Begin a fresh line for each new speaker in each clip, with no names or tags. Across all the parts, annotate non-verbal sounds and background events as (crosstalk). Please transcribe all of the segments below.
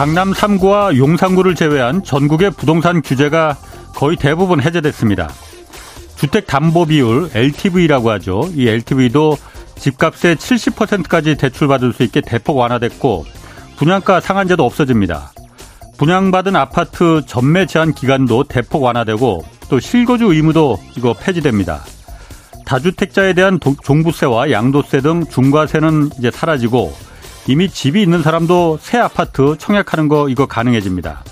강남 3구와 용산구를 제외한 전국의 부동산 규제가 거의 대부분 해제됐습니다. 주택 담보 비율 LTV라고 하죠. 이 LTV도 집값의 70%까지 대출받을 수 있게 대폭 완화됐고 분양가 상한제도 없어집니다. 분양받은 아파트 전매 제한 기간도 대폭 완화되고 또 실거주 의무도 이거 폐지됩니다. 다주택자에 대한 도, 종부세와 양도세 등 중과세는 이제 사라지고 이미 집이 있는 사람도 새 아파트 청약하는 거 이거 가능해집니다.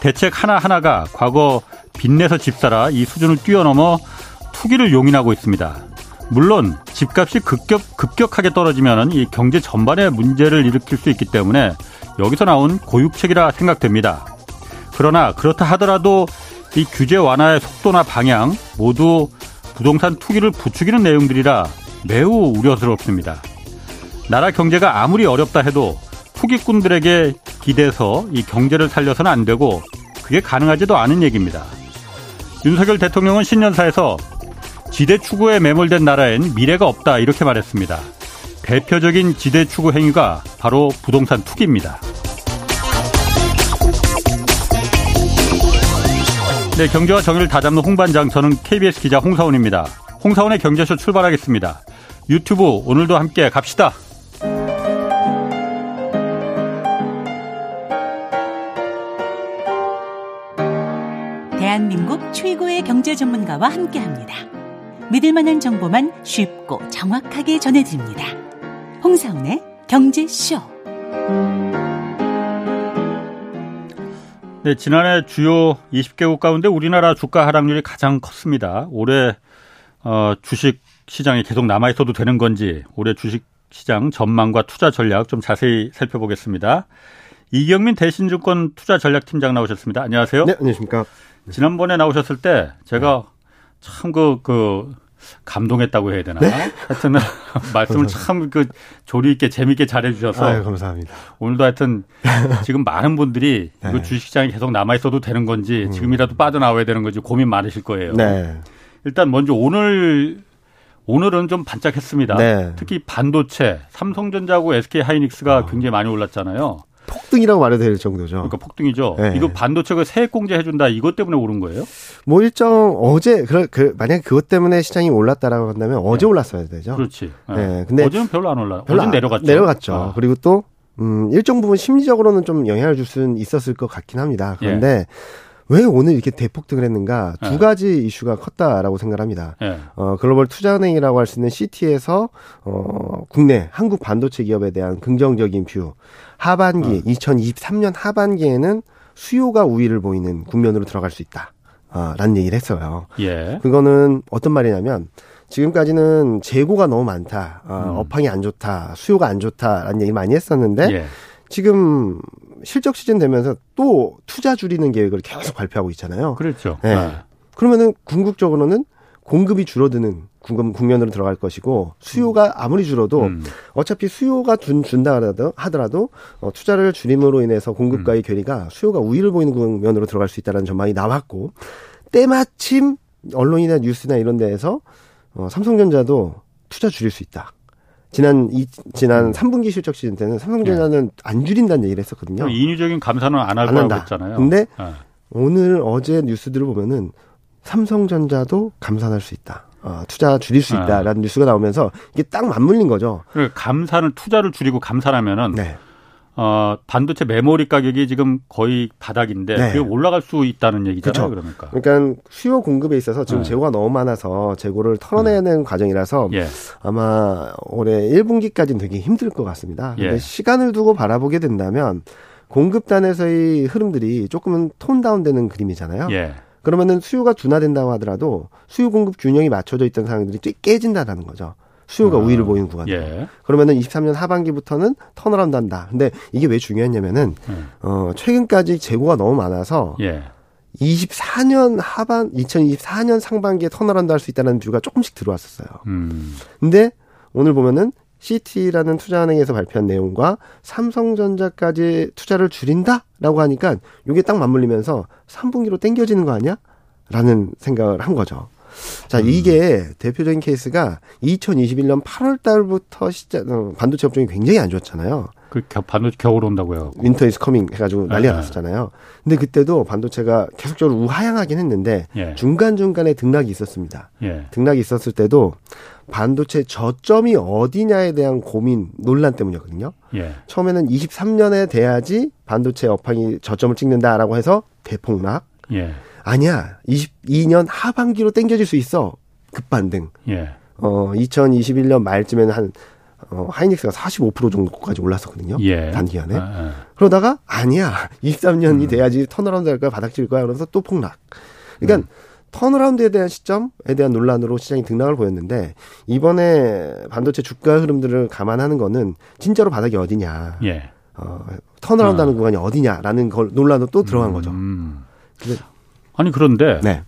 대책 하나하나가 과거 빚내서 집 사라 이 수준을 뛰어넘어 투기를 용인하고 있습니다. 물론 집값이 급격, 급격하게 떨어지면 이 경제 전반에 문제를 일으킬 수 있기 때문에 여기서 나온 고육책이라 생각됩니다. 그러나 그렇다 하더라도 이 규제 완화의 속도나 방향 모두 부동산 투기를 부추기는 내용들이라 매우 우려스럽습니다. 나라 경제가 아무리 어렵다 해도 투기꾼들에게 기대서 이 경제를 살려서는 안 되고 그게 가능하지도 않은 얘기입니다. 윤석열 대통령은 신년사에서 지대 추구에 매몰된 나라엔 미래가 없다 이렇게 말했습니다. 대표적인 지대 추구 행위가 바로 부동산 투기입니다. 네, 경제와 정의를 다잡는 홍반장 저는 KBS 기자 홍사원입니다. 홍사원의 경제쇼 출발하겠습니다. 유튜브 오늘도 함께 갑시다.
최고의 경제 전문가와 함께 합니다. 믿을 만한 정보만 쉽고 정확하게 전해드립니다. 홍사원의 경제쇼.
네, 지난해 주요 20개국 가운데 우리나라 주가 하락률이 가장 컸습니다. 올해 어, 주식 시장이 계속 남아 있어도 되는 건지 올해 주식 시장 전망과 투자 전략 좀 자세히 살펴보겠습니다. 이경민 대신증권 투자 전략팀장 나오셨습니다. 안녕하세요.
네, 안녕하십니까.
지난번에 나오셨을 때 제가 참 그, 그, 감동했다고 해야 되나? 네? 하여튼 (laughs) 말씀을 참 그 조리 있게 재미있게 잘해 주셔서
아유, 감사합니다.
오늘도 하여튼 (laughs) 지금 많은 분들이 네. 이거 주식시장이 계속 남아 있어도 되는 건지 음. 지금이라도 빠져나와야 되는 건지 고민 많으실 거예요. 네. 일단 먼저 오늘 오늘은 좀 반짝했습니다. 네. 특히 반도체, 삼성전자하고 SK 하이닉스가 어. 굉장히 많이 올랐잖아요.
폭등이라고 말해도 될 정도죠.
그러니까 폭등이죠. 네. 이거 반도체가 세액 공제 해준다 이것 때문에 오른 거예요?
뭐 일정 어제 그, 그 만약 그것 때문에 시장이 올랐다라고 한다면 네. 어제 올랐어야 되죠.
그렇지. 네. 네. 근데 어제는 별로 안 올라. 별로 어제 내려갔죠.
내려갔죠. 아. 그리고 또 음, 일정 부분 심리적으로는 좀 영향을 줄 수는 있었을 것 같긴 합니다. 그런데 예. 왜 오늘 이렇게 대폭등을 했는가 두 네. 가지 이슈가 컸다라고 생각합니다. 네. 어, 글로벌 투자은행이라고 할 수 있는 Citi에서 어, 국내 한국 반도체 기업에 대한 긍정적인 view 하반기 네. 2023년 하반기에는 수요가 우위를 보이는 국면으로 들어갈 수 있다. 아, 라는 얘기를 했어요. 예. 그거는 어떤 말이냐면 지금까지는 재고가 너무 많다. 어, 음. 업황이 안 좋다. 수요가 안 좋다라는 얘기 많이 했었는데 예. 지금 실적 시즌 되면서 또 투자 줄이는 계획을 계속 발표하고 있잖아요.
그렇죠.
네. 네. 그러면은 궁극적으로는 공급이 줄어드는 국면으로 들어갈 것이고 수요가 아무리 줄어도 음. 어차피 수요가 준, 준다 하더라도, 하더라도 어, 투자를 줄임으로 인해서 공급과의 음. 괴리가 수요가 우위를 보이는 국면으로 들어갈 수 있다는 전망이 나왔고 때마침 언론이나 뉴스나 이런 데에서 어, 삼성전자도 투자 줄일 수 있다. 지난 이 지난 3분기 음. 실적 시즌 때는 삼성전자는 네. 안 줄인다는 얘기를 했었거든요.
인위적인 감사는 안할 거라고 했잖아요.
근데 네. 오늘 어제 뉴스들을 보면은 삼성전자도 감산할 수 있다. 어, 투자 줄일 수 네. 있다라는 네. 뉴스가 나오면서 이게 딱 맞물린 거죠.
감산을 투자를 줄이고 감산하면은 네. 어, 반도체 메모리 가격이 지금 거의 바닥인데 네. 그게 올라갈 수 있다는 얘기잖아요. 그쵸. 그러니까.
그러니까 수요 공급에 있어서 지금 네. 재고가 너무 많아서 재고를 털어내는 네. 과정이라서 예. 아마 올해 1분기까지는 되게 힘들 것 같습니다. 근데 예. 시간을 두고 바라보게 된다면 공급단에서의 흐름들이 조금은 tone down되는 그림이잖아요. 예. 그러면은 수요가 둔화된다고 하더라도 수요 공급 균형이 맞춰져 있던 상황들이 깨진다라는 거죠. 수요가 아, 우위를 보이는 구간. 예. 그러면은 23년 하반기부터는 turnaround 한다. 근데 이게 왜 중요했냐면은 음. 어 최근까지 재고가 너무 많아서 예. 24년 하반 2024년 상반기에 turnaround 할 수 있다는 view가 조금씩 들어왔었어요. 음. 근데 오늘 보면은 Citi라는 투자은행에서 발표한 내용과 삼성전자까지 투자를 줄인다라고 하니까 이게 딱 맞물리면서 3분기로 땡겨지는 거 아니야? 라는 생각을 한 거죠. 자, 음. 이게 대표적인 케이스가 2021년 8월 달부터 시작, 어, 반도체 업종이 굉장히 안 좋았잖아요.
그 반도체 겨울 온다고 요
Winter is coming 해가지고 난리가 예. 났었잖아요. 근데 그때도 반도체가 계속적으로 우하향하긴 했는데 예. 중간 중간에 등락이 있었습니다. 예. 등락이 있었을 때도 반도체 저점이 어디냐에 대한 고민 논란 때문이었거든요. 예. 처음에는 23년에 돼야지 반도체 업황이 저점을 찍는다라고 해서 대폭락. 예. 아니야. 22년 하반기로 땡겨질 수 있어. 급반등. 예. 어, 2021년 말쯤에는 한 어, 하이닉스가 45% 정도까지 올랐었거든요. 예. 단기간에. 아, 아. 그러다가 아니야. 23년이 음. 돼야지 turnaround 할 거야, 바닥칠 거야. 그러면서 또 폭락. 그러니까 음. turnaround에 대한 시점에 대한 논란으로 시장이 등락을 보였는데 이번에 반도체 주가 흐름들을 감안하는 거는 진짜로 바닥이 어디냐. 예. 어, turnaround 하는 아. 구간이 어디냐라는 걸 논란도 또 들어간 거죠. 음.
아니 그런데 네.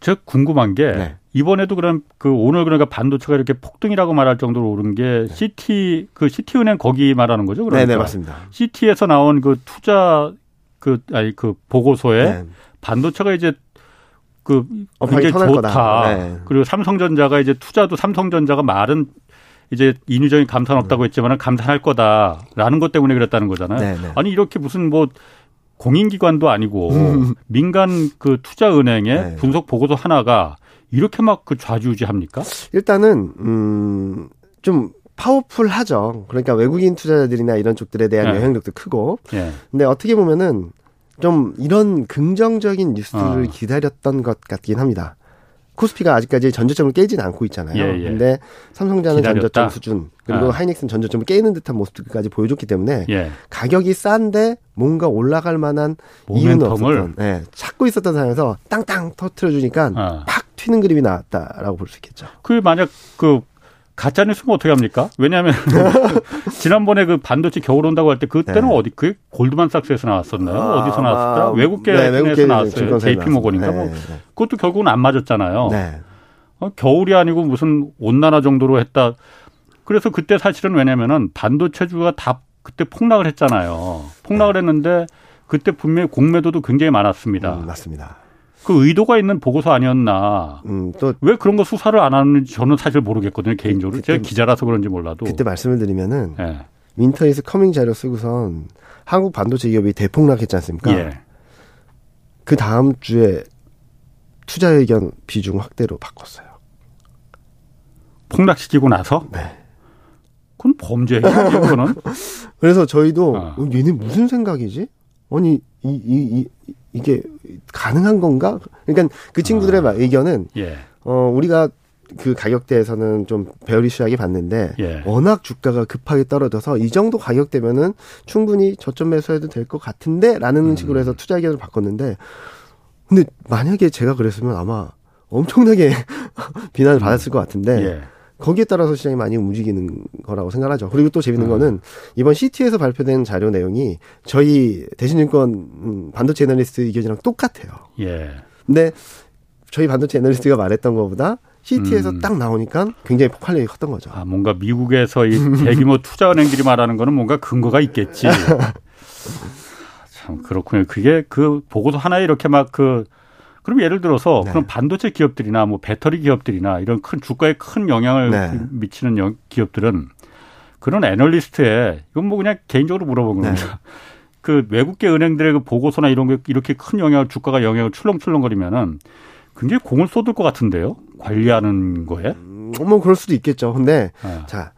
제가 궁금한 게 네. 이번에도 그럼 그 오늘 그러니까 반도체가 이렇게 폭등이라고 말할 정도로 오른 게 네. 씨티 그 씨티은행 거기 말하는 거죠? 그러니까
네네 맞습니다.
씨티에서 나온 그 투자 그 아니 그 보고서에 네. 반도체가 이제 그 굉장히 좋다. 네. 그리고 삼성전자가 이제 투자도 삼성전자가 말은 이제 인위적인 감산 없다고 음. 했지만 감산할 거다라는 것 때문에 그랬다는 거잖아요. 네네. 네. 아니 이렇게 무슨 뭐 공인기관도 아니고 음. 민간 그 투자은행의 네. 분석 보고서 하나가 이렇게 막 그 좌지우지합니까?
일단은 음좀 파워풀하죠. 그러니까 외국인 투자자들이나 이런 쪽들에 대한 네. 영향력도 크고. 네. 근데 어떻게 보면은 좀 이런 긍정적인 뉴스를 어. 기다렸던 것 같긴 합니다. 코스피가 아직까지 전저점을 깨지는 않고 있잖아요. 예, 예. 근데 삼성자는 기다렸다. 전저점 수준 그리고 아. 하이닉스는 전저점을 깨는 듯한 모습까지 보여줬기 때문에 예. 가격이 싼데 뭔가 올라갈 만한 이유는 없었던 예, 찾고 있었던 상황에서 땅땅 터트려 주니까 아. 팍 튀는 그림이 나왔다라고 볼 수 있겠죠.
그 만약 그 가짜 뉴스면 어떻게 합니까? 왜냐하면 (laughs) 지난번에 그 반도체 겨울 온다고 할 때 그때는 네. 어디 그 골드만삭스에서 나왔었나요? 아, 어디서 나왔을까? 외국계에서 네, 외국계 나왔어요. JP 모건인가 뭐 네, 뭐 그것도 결국은 안 맞았잖아요. 네. 어, 겨울이 아니고 무슨 온난화 정도로 했다. 그래서 그때 사실은 왜냐면은 반도체주가 다 그때 폭락을 했잖아요. 폭락을 네. 했는데 그때 분명히 공매도도 굉장히 많았습니다.
음, 맞습니다.
그 의도가 있는 보고서 아니었나. 음, 또 왜 그런 거 수사를 안 하는지 저는 사실 모르겠거든요 개인적으로. 그때, 제가 기자라서 그런지 몰라도.
그때 말씀을 드리면은 네. Winter is coming 자료 쓰고선 한국 반도체 기업이 대폭락했지 않습니까? 예. 그 다음 주에 투자 의견 비중 확대로 바꿨어요.
폭락시키고 나서? 네. 그건 범죄예요, 그거는. (laughs)
그래서 저희도 어. 어. 얘네 무슨 생각이지? 아니 이, 이, 이, 이 게 가능한 건가? 그러니까 그 친구들의 아. 의견은 예. 어 우리가 그 가격대에서는 좀 베어리시하게 봤는데 예. 워낙 주가가 급하게 떨어져서 이 정도 가격대면은 충분히 저점 매수해도 될 것 같은데라는 음. 식으로 해서 투자 의견을 바꿨는데 근데 만약에 제가 그랬으면 아마 엄청나게 (laughs) 비난을 받았을 것 같은데 예. 거기에 따라서 시장이 많이 움직이는 거라고 생각하죠. 그리고 또 재밌는 음. 거는 이번 CT에서 발표된 자료 내용이 저희 대신증권 음, 반도체 애널리스트 의견이랑 똑같아요. 예. 근데 저희 반도체 애널리스트가 말했던 것보다 CT에서 음. 딱 나오니까 굉장히 폭발력이 컸던 거죠.
아, 뭔가 미국에서 이 대규모 (laughs) 투자 은행들이 말하는 거는 뭔가 근거가 있겠지. (laughs) 참 그렇군요. 그게 그 보고서 하나에 이렇게 막 그 그럼 예를 들어서 네. 그런 반도체 기업들이나 뭐 배터리 기업들이나 이런 큰 주가에 큰 영향을 네. 미치는 기업들은 그런 애널리스트에 이건 뭐 그냥 개인적으로 물어본 네. 겁니다. 네. (laughs) 그 외국계 은행들의 그 보고서나 이런 게 이렇게 큰 영향을 주가가 영향을 출렁출렁거리면은 굉장히 공을 쏟을 것 같은데요. 관리하는 거에.
음, 뭐 그럴 수도 있겠죠. 근데 네. 자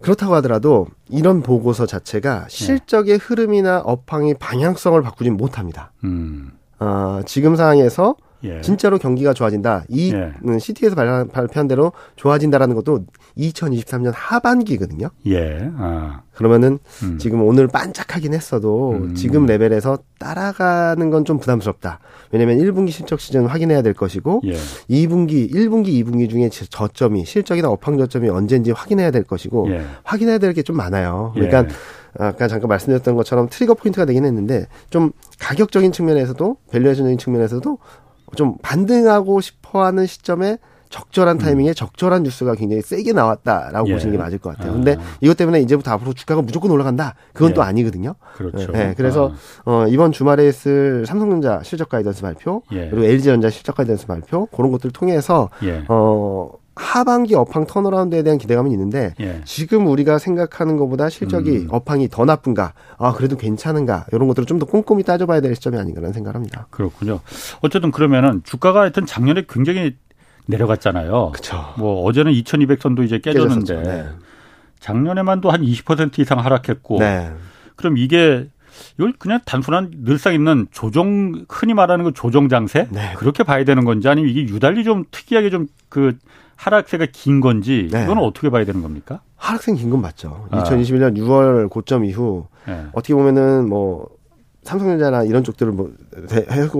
그렇다고 하더라도 이런 보고서 자체가 네. 실적의 흐름이나 업황의 방향성을 바꾸진 못합니다. 음. 어, 지금 상황에서 예. 진짜로 경기가 좋아진다. 이 예. CT에서 발표한 대로 좋아진다라는 것도 2023년 하반기거든요. 예. 아. 그러면은 음. 지금 오늘 반짝하긴 했어도 음. 지금 레벨에서 따라가는 건 좀 부담스럽다. 왜냐면 1분기 실적 시즌 확인해야 될 것이고 예. 2분기, 1분기, 2분기 중에 저점이 실적이나 업황 저점이 언제인지 확인해야 될 것이고 예. 확인해야 될 게 좀 많아요. 그러니까 예. 아까 잠깐 말씀드렸던 것처럼 trigger point가 되긴 했는데 좀 가격적인 측면에서도 valuation적인 측면에서도 좀 반등하고 싶어하는 시점에 적절한 음. 타이밍에 음. 적절한 뉴스가 굉장히 세게 나왔다라고 예. 보시는 게 맞을 것 같아요. 근데 아. 이것 때문에 이제부터 앞으로 주가가 무조건 올라간다. 그건 예. 또 아니거든요.
그렇죠.
네, 그래서 아. 어, 이번 주말에 있을 삼성전자 실적 가이던스 발표 예. 그리고 LG전자 실적 가이던스 발표 그런 것들 을 통해서 예. 어 하반기 업황 턴어라운드에 대한 기대감은 있는데 예. 지금 우리가 생각하는 것보다 실적이 음. 업황이 더 나쁜가, 아 그래도 괜찮은가 이런 것들을 좀 더 꼼꼼히 따져봐야 될 시점이 아닌가라는 생각합니다.
그렇군요. 어쨌든 그러면은 주가가 하여튼 작년에 굉장히 내려갔잖아요.
그렇죠.
뭐 어제는 2,200선도 이제 깨졌는데 네. 작년에만도 한 20% 이상 하락했고, 네. 그럼 이게 이걸 그냥 단순한 늘상 있는 조정 흔히 말하는 그 조정 장세 네. 그렇게 봐야 되는 건지 아니면 이게 유달리 좀 특이하게 좀그 하락세가 긴 건지 네. 이건 어떻게 봐야 되는 겁니까?
하락세 긴 건 맞죠. 아. 2021년 6월 고점 이후 네. 어떻게 보면은 뭐 삼성전자나 이런 쪽들을 뭐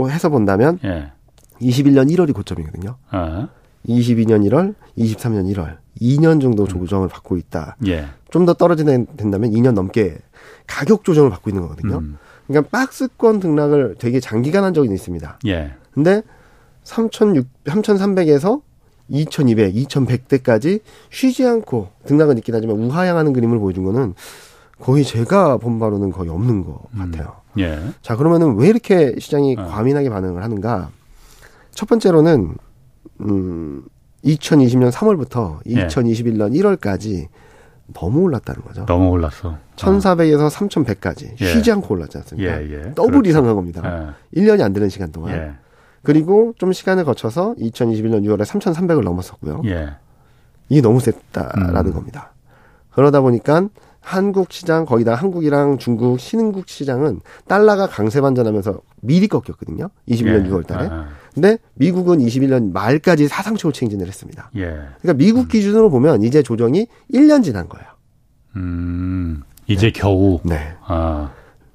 해서 본다면 예. 21년 1월이 고점이거든요. 아. 22년 1월, 23년 1월, 2년 정도 음. 조정을 받고 있다. 예. 좀더 떨어지는 된다면 2년 넘게 가격 조정을 받고 있는 거거든요. 음. 그러니까 박스권 등락을 되게 장기간 한 적이 있습니다. 예. 근데 3,600, 3,300에서 2,200, 2,100대까지 쉬지 않고 등락은 있긴 하지만 우하향하는 그림을 보여준 거는 거의 제가 본 바로는 거의 없는 것 음. 같아요. 음. 예. 자, 그러면은 왜 이렇게 시장이 어. 과민하게 반응을 하는가? 첫 번째로는, 음, 2020년 3월부터 2021년 예. 1월까지 너무 올랐다는 거죠.
너무 올랐어.
1,400에서 3,100까지 예. 쉬지 않고 올랐지 않습니까? 예, 예. 더블 그렇죠. 이상 한 겁니다. 예. 1년이 안 되는 시간 동안. 예. 그리고 좀 시간을 거쳐서 2021년 6월에 3,300을 넘었었고요. 예. 이게 너무 셌다라는 음. 겁니다. 그러다 보니까 한국 시장 거기다 한국이랑 중국 신흥국 시장은 달러가 강세 반전하면서 미리 꺾였거든요. 21년 예. 6월 달에. 아, 아. 근데 미국은 21년 말까지 사상 최고 챙진을 했습니다. 예. 그러니까 미국 음. 기준으로 보면 이제 조정이 1년 지난 거예요.
음. 이제 네. 겨우.
네. 아.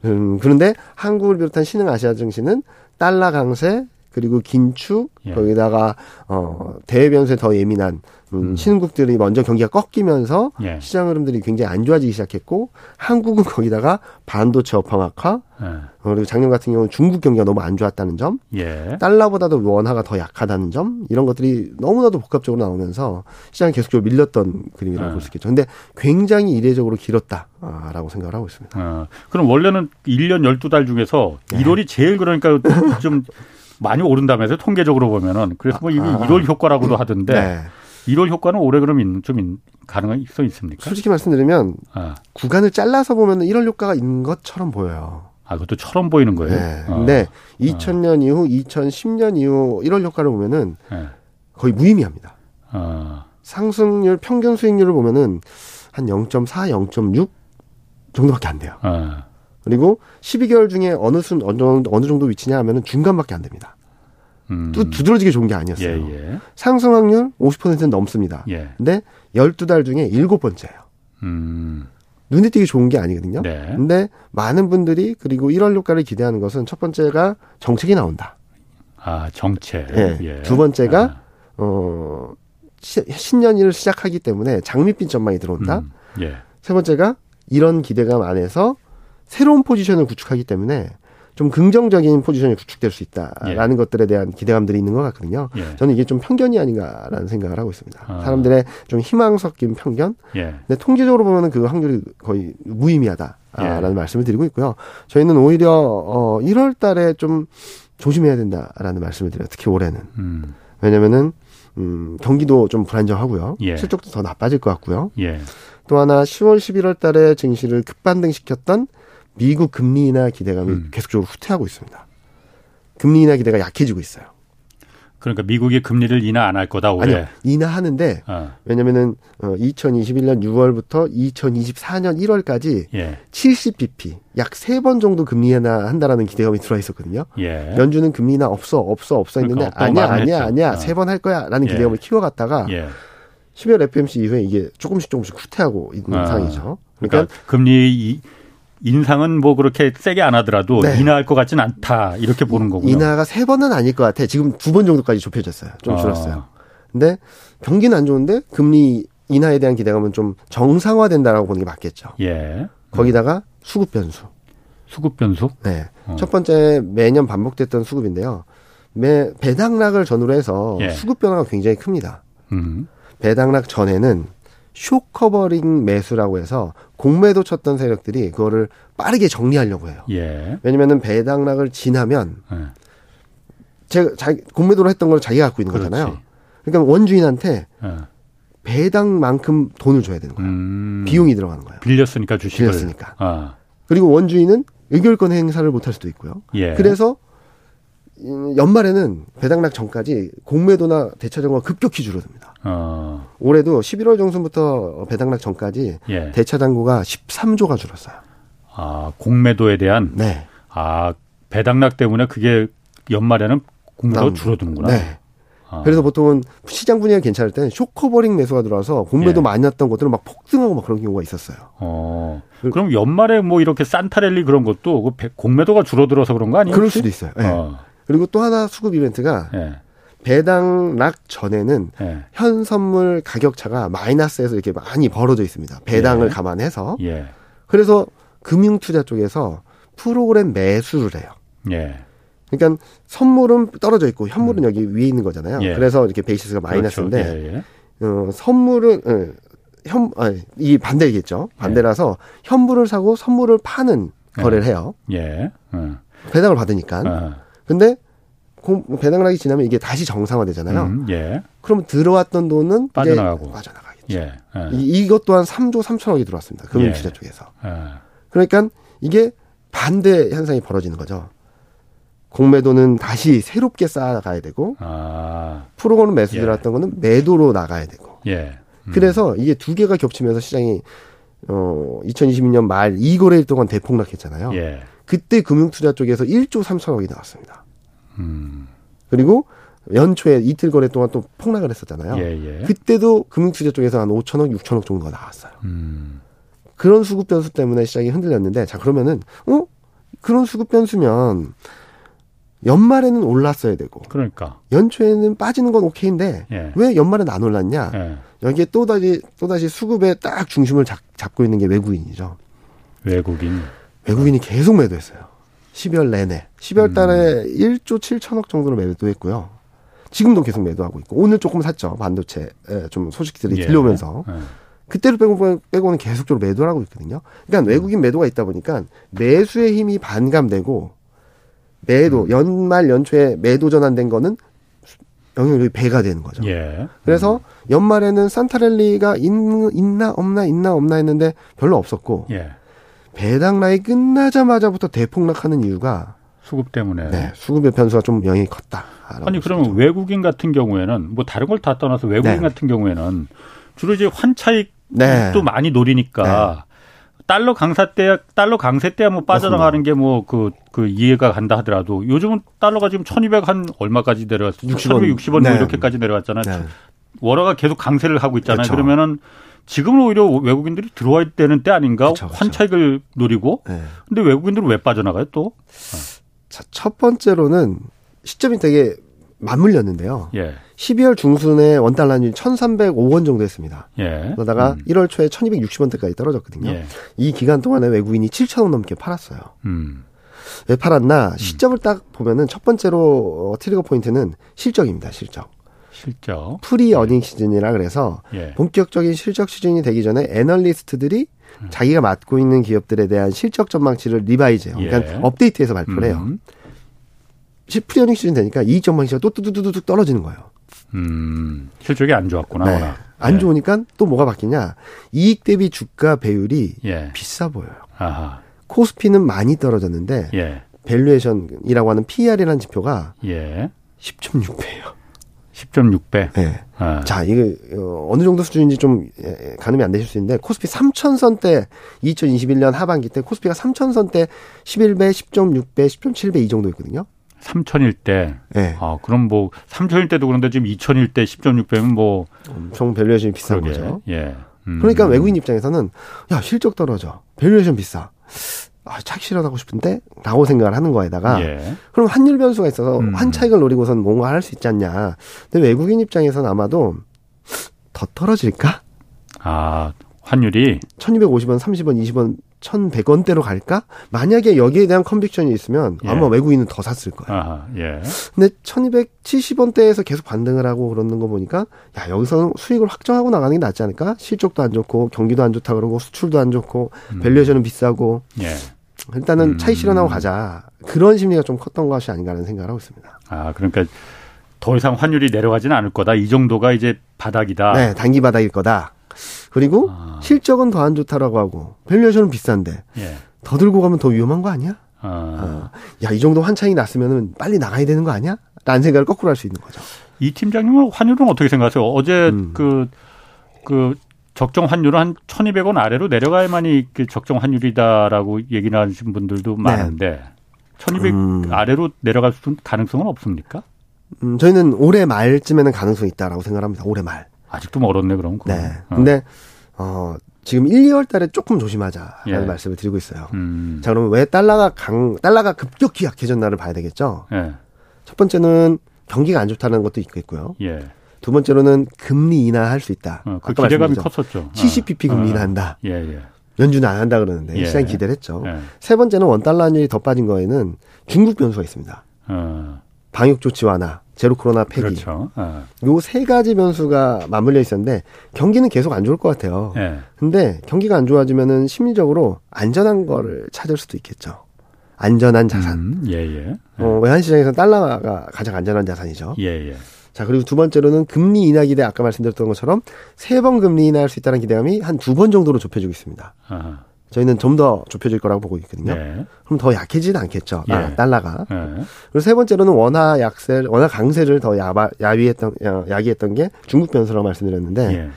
음, 그런데 한국을 비롯한 신흥 아시아 증시는 달러 강세 그리고 긴축 예. 거기다가 어 대외 변수에 더 예민한 음, 음. 신흥국들이 먼저 경기가 꺾이면서 예. 시장 흐름들이 굉장히 안 좋아지기 시작했고 한국은 거기다가 반도체 업황 악화 예. 어, 그리고 작년 같은 경우는 중국 경기가 너무 안 좋았다는 점 예. 달러보다도 원화가 더 약하다는 점 이런 것들이 너무나도 복합적으로 나오면서 시장이 계속적으로 밀렸던 그림이라고 예. 볼수 있겠죠. 근데 굉장히 이례적으로 길었다라고 생각을 하고 있습니다. 어,
그럼 원래는 1년 12달 중에서 1월이 제일 그러니까 좀 (laughs) 많이 오른다면서 통계적으로 보면은 그래서 뭐 이게 아, 1월 효과라고도 하던데 네. 1월 효과는 올해 그럼 좀 가능성 있습니까?
솔직히 말씀드리면 아. 구간을 잘라서 보면 1월 효과가 있는 것처럼 보여요.
아, 그것도 처럼 보이는 거예요.
네. 어. 근데 2000년 어. 이후, 2010년 이후 1월 효과를 보면은 네. 거의 무의미합니다. 어. 상승률 평균 수익률을 보면은 한 0.4, 0.6 정도밖에 안 돼요. 어. 그리고 12개월 중에 어느 순 어느, 어느 정도 위치냐 하면은 중간밖에 안 됩니다. 음. 또 두드러지게 좋은 게 아니었어요. 예, 예. 상승 확률 50%는 넘습니다. 예. 근데 12달 중에 7번째예요. 음. 눈에 띄게 좋은 게 아니거든요. 네. 근데 많은 분들이 그리고 1월 효과를 기대하는 것은 첫 번째가 정책이 나온다.
아, 정책.
예. 예. 두 번째가 아. 어 신년일을 시작하기 때문에 장밋빛 전망이 들어온다. 음. 예. 세 번째가 이런 기대감 안에서 새로운 포지션을 구축하기 때문에 좀 긍정적인 포지션이 구축될 수 있다라는 예. 것들에 대한 기대감들이 있는 것 같거든요. 예. 저는 이게 좀 편견이 아닌가라는 생각을 하고 있습니다. 아. 사람들의 좀 희망 섞인 편견. 예. 근데 통계적으로 보면 은 그 확률이 거의 무의미하다라는 예. 말씀을 드리고 있고요. 저희는 오히려 어 1월 달에 좀 조심해야 된다라는 말씀을 드려요. 특히 올해는. 음. 왜냐면은 음, 경기도 좀 불안정하고요. 예. 실적도 더 나빠질 것 같고요. 예. 또 하나 10월 11월 달에 증시를 급반등시켰던 미국 금리 인하 기대감이 음. 계속적으로 후퇴하고 있습니다. 금리 인하 기대가 약해지고 있어요.
그러니까 미국이 금리를 인하 안 할 거다 올해.
아니요, 인하하는데 어. 왜냐면은 어 2021년 6월부터 2024년 1월까지 예. 70bp 약세번 정도 금리 인하 한다라는 기대감이 들어 있었거든요. 예. 연준은 금리 인하 없어 없어 없어 했는데 그러니까 아니야 아니야 아니야 어. 세번 할 거야라는 예. 기대감을 키워 갔다가 예. 10월 FMC 이후에 이게 조금씩 조금씩 후퇴하고 있는 어. 상황이죠.
그러니까, 그러니까 금리 인상은 뭐 그렇게 세게 안 하더라도 네. 인하할 것 같지는 않다 이렇게 보는 거고요.
인하가 세 번은 아닐 것 같아. 지금 두 번 정도까지 좁혀졌어요. 좀 아. 줄었어요. 근데 경기는 안 좋은데 금리 인하에 대한 기대감은 좀 정상화된다라고 보는 게 맞겠죠. 예. 거기다가 수급 변수.
수급 변수?
네. 어. 첫 번째 매년 반복됐던 수급인데요. 매 배당락을 전후로 해서 예. 수급 변화가 굉장히 큽니다. 음. 배당락 전에는 short covering 매수라고 해서 공매도 쳤던 세력들이 그거를 빠르게 정리하려고 해요. 예. 왜냐면은 배당락을 지나면 예. 제가 자기 공매도로 했던 걸 자기가 갖고 있는 그렇지. 거잖아요. 그러니까 원주인한테 예. 배당만큼 돈을 줘야 되는 거예요. 음. 비용이 들어가는 거예요.
빌렸으니까 주식을.
빌렸으니까. 아. 그리고 원주인은 의결권 행사를 못 할 수도 있고요. 예. 그래서 연말에는 배당락 전까지 공매도나 대차잔고가 급격히 줄어듭니다. 어. 올해도 11월 중순부터 배당락 전까지 예. 대차잔고가 13조가 줄었어요.
아 공매도에 대한 네. 아 배당락 때문에 그게 연말에는 공매도 가 줄어드는구나. 네.
아. 그래서 보통은 시장 분위기가 괜찮을 때는 short covering 매수가 들어와서 공매도 예. 많이 났던 것들은 막 폭등하고 막 그런 경우가 있었어요. 어.
그럼 연말에 뭐 이렇게 Santa rally 그런 것도 그 공매도가 줄어들어서 그런 거 아니에요?
그럴 수도 있어요. 네. 어. 그리고 또 하나 수급 이벤트가 예. 배당락 전에는 예. 현 선물 가격 차가 마이너스에서 이렇게 많이 벌어져 있습니다. 배당을 예. 감안해서. 예. 그래서 금융 투자 쪽에서 프로그램 매수를 해요. 예. 그러니까 선물은 떨어져 있고 현물은 음. 여기 위에 있는 거잖아요. 예. 그래서 이렇게 베이시스가 그렇죠. 마이너스인데 그렇죠. 어, 선물은 어, 현, 아, 이 반대겠죠. 반대라서 현물을 사고 선물을 파는 거래를 해요. 예. 어. 배당을 받으니까. 어. 근데 배당락이 지나면 이게 다시 정상화되잖아요. 음, 예. 그럼 들어왔던 돈은
빠져나가고
빠져나가겠죠. 예, 예. 이, 것 또한 3조 3천억이 들어왔습니다. 금융투자 예. 쪽에서. 예. 그러니까 이게 반대 현상이 벌어지는 거죠. 공매도는 다시 새롭게 쌓아가야 되고 아. 프로그램 매수 들어왔던 예. 거는 매도로 나가야 되고. 예. 음. 그래서 이게 두 개가 겹치면서 시장이 어 2022년 말 2거래일 동안 대폭락했잖아요. 예. 그때 금융투자 쪽에서 1조 3천억이 나왔습니다. 음. 그리고 연초에 이틀 거래 동안 또 폭락을 했었잖아요. 예, 예. 그때도 금융투자 쪽에서 한 5천억, 6천억 정도가 나왔어요. 음. 그런 수급 변수 때문에 시장이 흔들렸는데, 자, 그러면은, 어? 그런 수급 변수면, 연말에는 올랐어야 되고.
그러니까.
연초에는 빠지는 건 오케이인데, 예. 왜 연말엔 안 올랐냐? 예. 여기에 또 다시, 또 다시 수급에 딱 중심을 잡, 잡고 있는 게 외국인이죠.
외국인.
외국인이 계속 매도했어요. 12월 내내. 12월 달에 음. 1조 7천억 정도로 매도했고요. 지금도 계속 매도하고 있고 오늘 조금 샀죠. 반도체 좀 소식들이 예. 들려오면서. 예. 그때를 빼고, 빼고는 계속적으로 매도를 하고 있거든요. 그러니까 음. 외국인 매도가 있다 보니까 매수의 힘이 반감되고 매도 음. 연말 연초에 매도 전환된 거는 영향력이 배가 되는 거죠. 예. 그래서 음. 연말에는 산타랠리가 있, 있나 없나 있나 없나 했는데 별로 없었고 예. 배당라이 끝나자마자부터 대폭락하는 이유가
수급 때문에.
네, 수급의 변수가 좀 영향이 컸다.
아니 그러면 외국인 같은 경우에는 뭐 다른 걸 다 떠나서 외국인 네. 같은 경우에는 주로 이제 환차익도 네. 많이 노리니까 네. 달러 강사 때 달러 강세 때야 뭐 빠져나가는 게 뭐 그그 그 이해가 간다 하더라도 요즘은 달러가 지금 1,200한 얼마까지 내려왔어? 60원, 1,260원 뭐 네. 이렇게까지 내려왔잖아요. 네. 월화가 계속 강세를 하고 있잖아요. 그렇죠. 그러면은 지금은 오히려 외국인들이 들어와야 되는 때 아닌가? 그쵸, 그쵸. 환차익을 노리고. 네. 근데 외국인들은 왜 빠져나가요 또?
자, 첫 번째로는 시점이 되게 맞물렸는데요. 예. 12월 중순에 원달러는 1,305원 정도 했습니다. 예. 그러다가 음. 1월 초에 1,260원대까지 떨어졌거든요. 예. 이 기간 동안에 외국인이 7,000원 넘게 팔았어요. 음. 왜 팔았나? 음. 시점을 딱 보면은 첫 번째로 어, 트리거 포인트는 실적입니다. 실적.
실적.
pre 예. earning season이라 그래서 예. 본격적인 실적 시즌이 되기 전에 애널리스트들이 음. 자기가 맡고 있는 기업들에 대한 실적 전망치를 revise해요. 그러니까 예. 업데이트해서 발표를 해요. 음. pre earning season 되니까 이익 전망치가 또 뚜두두둑 떨어지는 거예요.
음, 실적이 안 좋았구나. 네.
안 예. 좋으니까 또 뭐가 바뀌냐? 이익 대비 주가 배율이 예. 비싸 보여요. 아하. 코스피는 많이 떨어졌는데 예. valuation이라고 하는 PER이라는 지표가 예. 10.6배예요.
10.6배.
네. 아. 자, 이게 어, 어느 정도 수준인지 좀 예, 예, 가늠이 안 되실 수 있는데 코스피 3천선대 2021년 하반기 때 코스피가 3천선대 11배, 10.6배, 10.7배 이 정도였거든요.
3천일 때. 네. 아, 그럼 뭐 3천일 때도 그런데 지금 2천일 때 10.6배면 뭐
엄청 valuation이 비싼 그러게. 거죠. 예. 음. 그러니까 외국인 입장에서는 야, 실적 떨어져. valuation 비싸. 아, 차익 실현하고 싶은데? 라고 생각을 하는 거에다가, 예. 그럼 환율 변수가 있어서 음. 환차익을 노리고선 뭔가 할 수 있지 않냐. 근데 외국인 입장에서는 아마도 더 떨어질까?
아, 환율이?
1250원, 30원, 20원, 1100원대로 갈까? 만약에 여기에 대한 conviction이 있으면 예. 아마 외국인은 더 샀을 거예요. 아하, 예. 근데 1270원대에서 계속 반등을 하고 그러는 거 보니까 야, 여기서는 수익을 확정하고 나가는 게 낫지 않을까? 실적도 안 좋고 경기도 안 좋다 그러고 수출도 안 좋고 음. valuation은 비싸고 예. 일단은 음. 차익 실현하고 가자. 그런 심리가 좀 컸던 것이 아닌가 하는 생각을 하고 있습니다.
아, 그러니까 더 이상 환율이 내려가지는 않을 거다. 이 정도가 이제 바닥이다.
네, 단기 바닥일 거다. 그리고 아. 실적은 더 안 좋다라고 하고 밸류에이션은 비싼데 예. 더 들고 가면 더 위험한 거 아니야? 아. 어. 야이 정도 환창이 났으면 빨리 나가야 되는 거 아니야? 라는 생각을 거꾸로 할 수 있는 거죠.
이 팀장님은 환율은 어떻게 생각하세요? 어제 그그 음. 그 적정 환율은 한 1,200원 아래로 내려가야만이 그 적정 환율이다라고 얘기를 하신 분들도 네. 많은데 네. 1,200 음. 아래로 내려갈 수 가능성은 없습니까?
음, 저희는 올해 말쯤에는 가능성이 있다라고 생각합니다. 올해 말.
아직도 멀었네 그럼.
네. 어. 근데 어 지금 1, 2월 달에 조금 조심하자라는 예. 말씀을 드리고 있어요. 음. 자, 그러면 왜 달러가 강 달러가 급격히 약해졌나를 봐야 되겠죠. 예. 첫 번째는 경기가 안 좋다는 것도 있겠고요. 예. 두 번째로는 금리 인하할 수 있다.
어, 그 기대감이 컸었죠.
70bp 어. 금리 인하한다. 예, 예. 연준은 안 한다 그러는데 예. 시장이 기대를 했죠. 예. 세 번째는 원달러 환율이 더 빠진 거에는 중국 변수가 있습니다. 어. 방역 조치 완화, 제로 코로나 폐기. 그렇죠. 어. 요세 가지 변수가 맞물려 있었는데 경기는 계속 안 좋을 것 같아요. 예. 근데 경기가 안 좋아지면은 심리적으로 안전한 거를 찾을 수도 있겠죠. 안전한 자산. 음, 예, 예. 어, 외환 시장에서 달러가 가장 안전한 자산이죠. 예, 예. 자, 그리고 두 번째로는 금리 인하 기대 아까 말씀드렸던 것처럼 세 번 금리 인하할 수 있다는 기대감이 한 두 번 정도로 좁혀지고 있습니다. 아하. 저희는 좀 더 좁혀질 거라고 보고 있거든요. 네. 그럼 더 약해지지는 않겠죠. 예. 아, 달러가. 네. 그리고 세 번째로는 원화 약세, 원화 강세를 더 야바, 야위했던, 야기했던 게 중국 변수라고 말씀드렸는데, 예.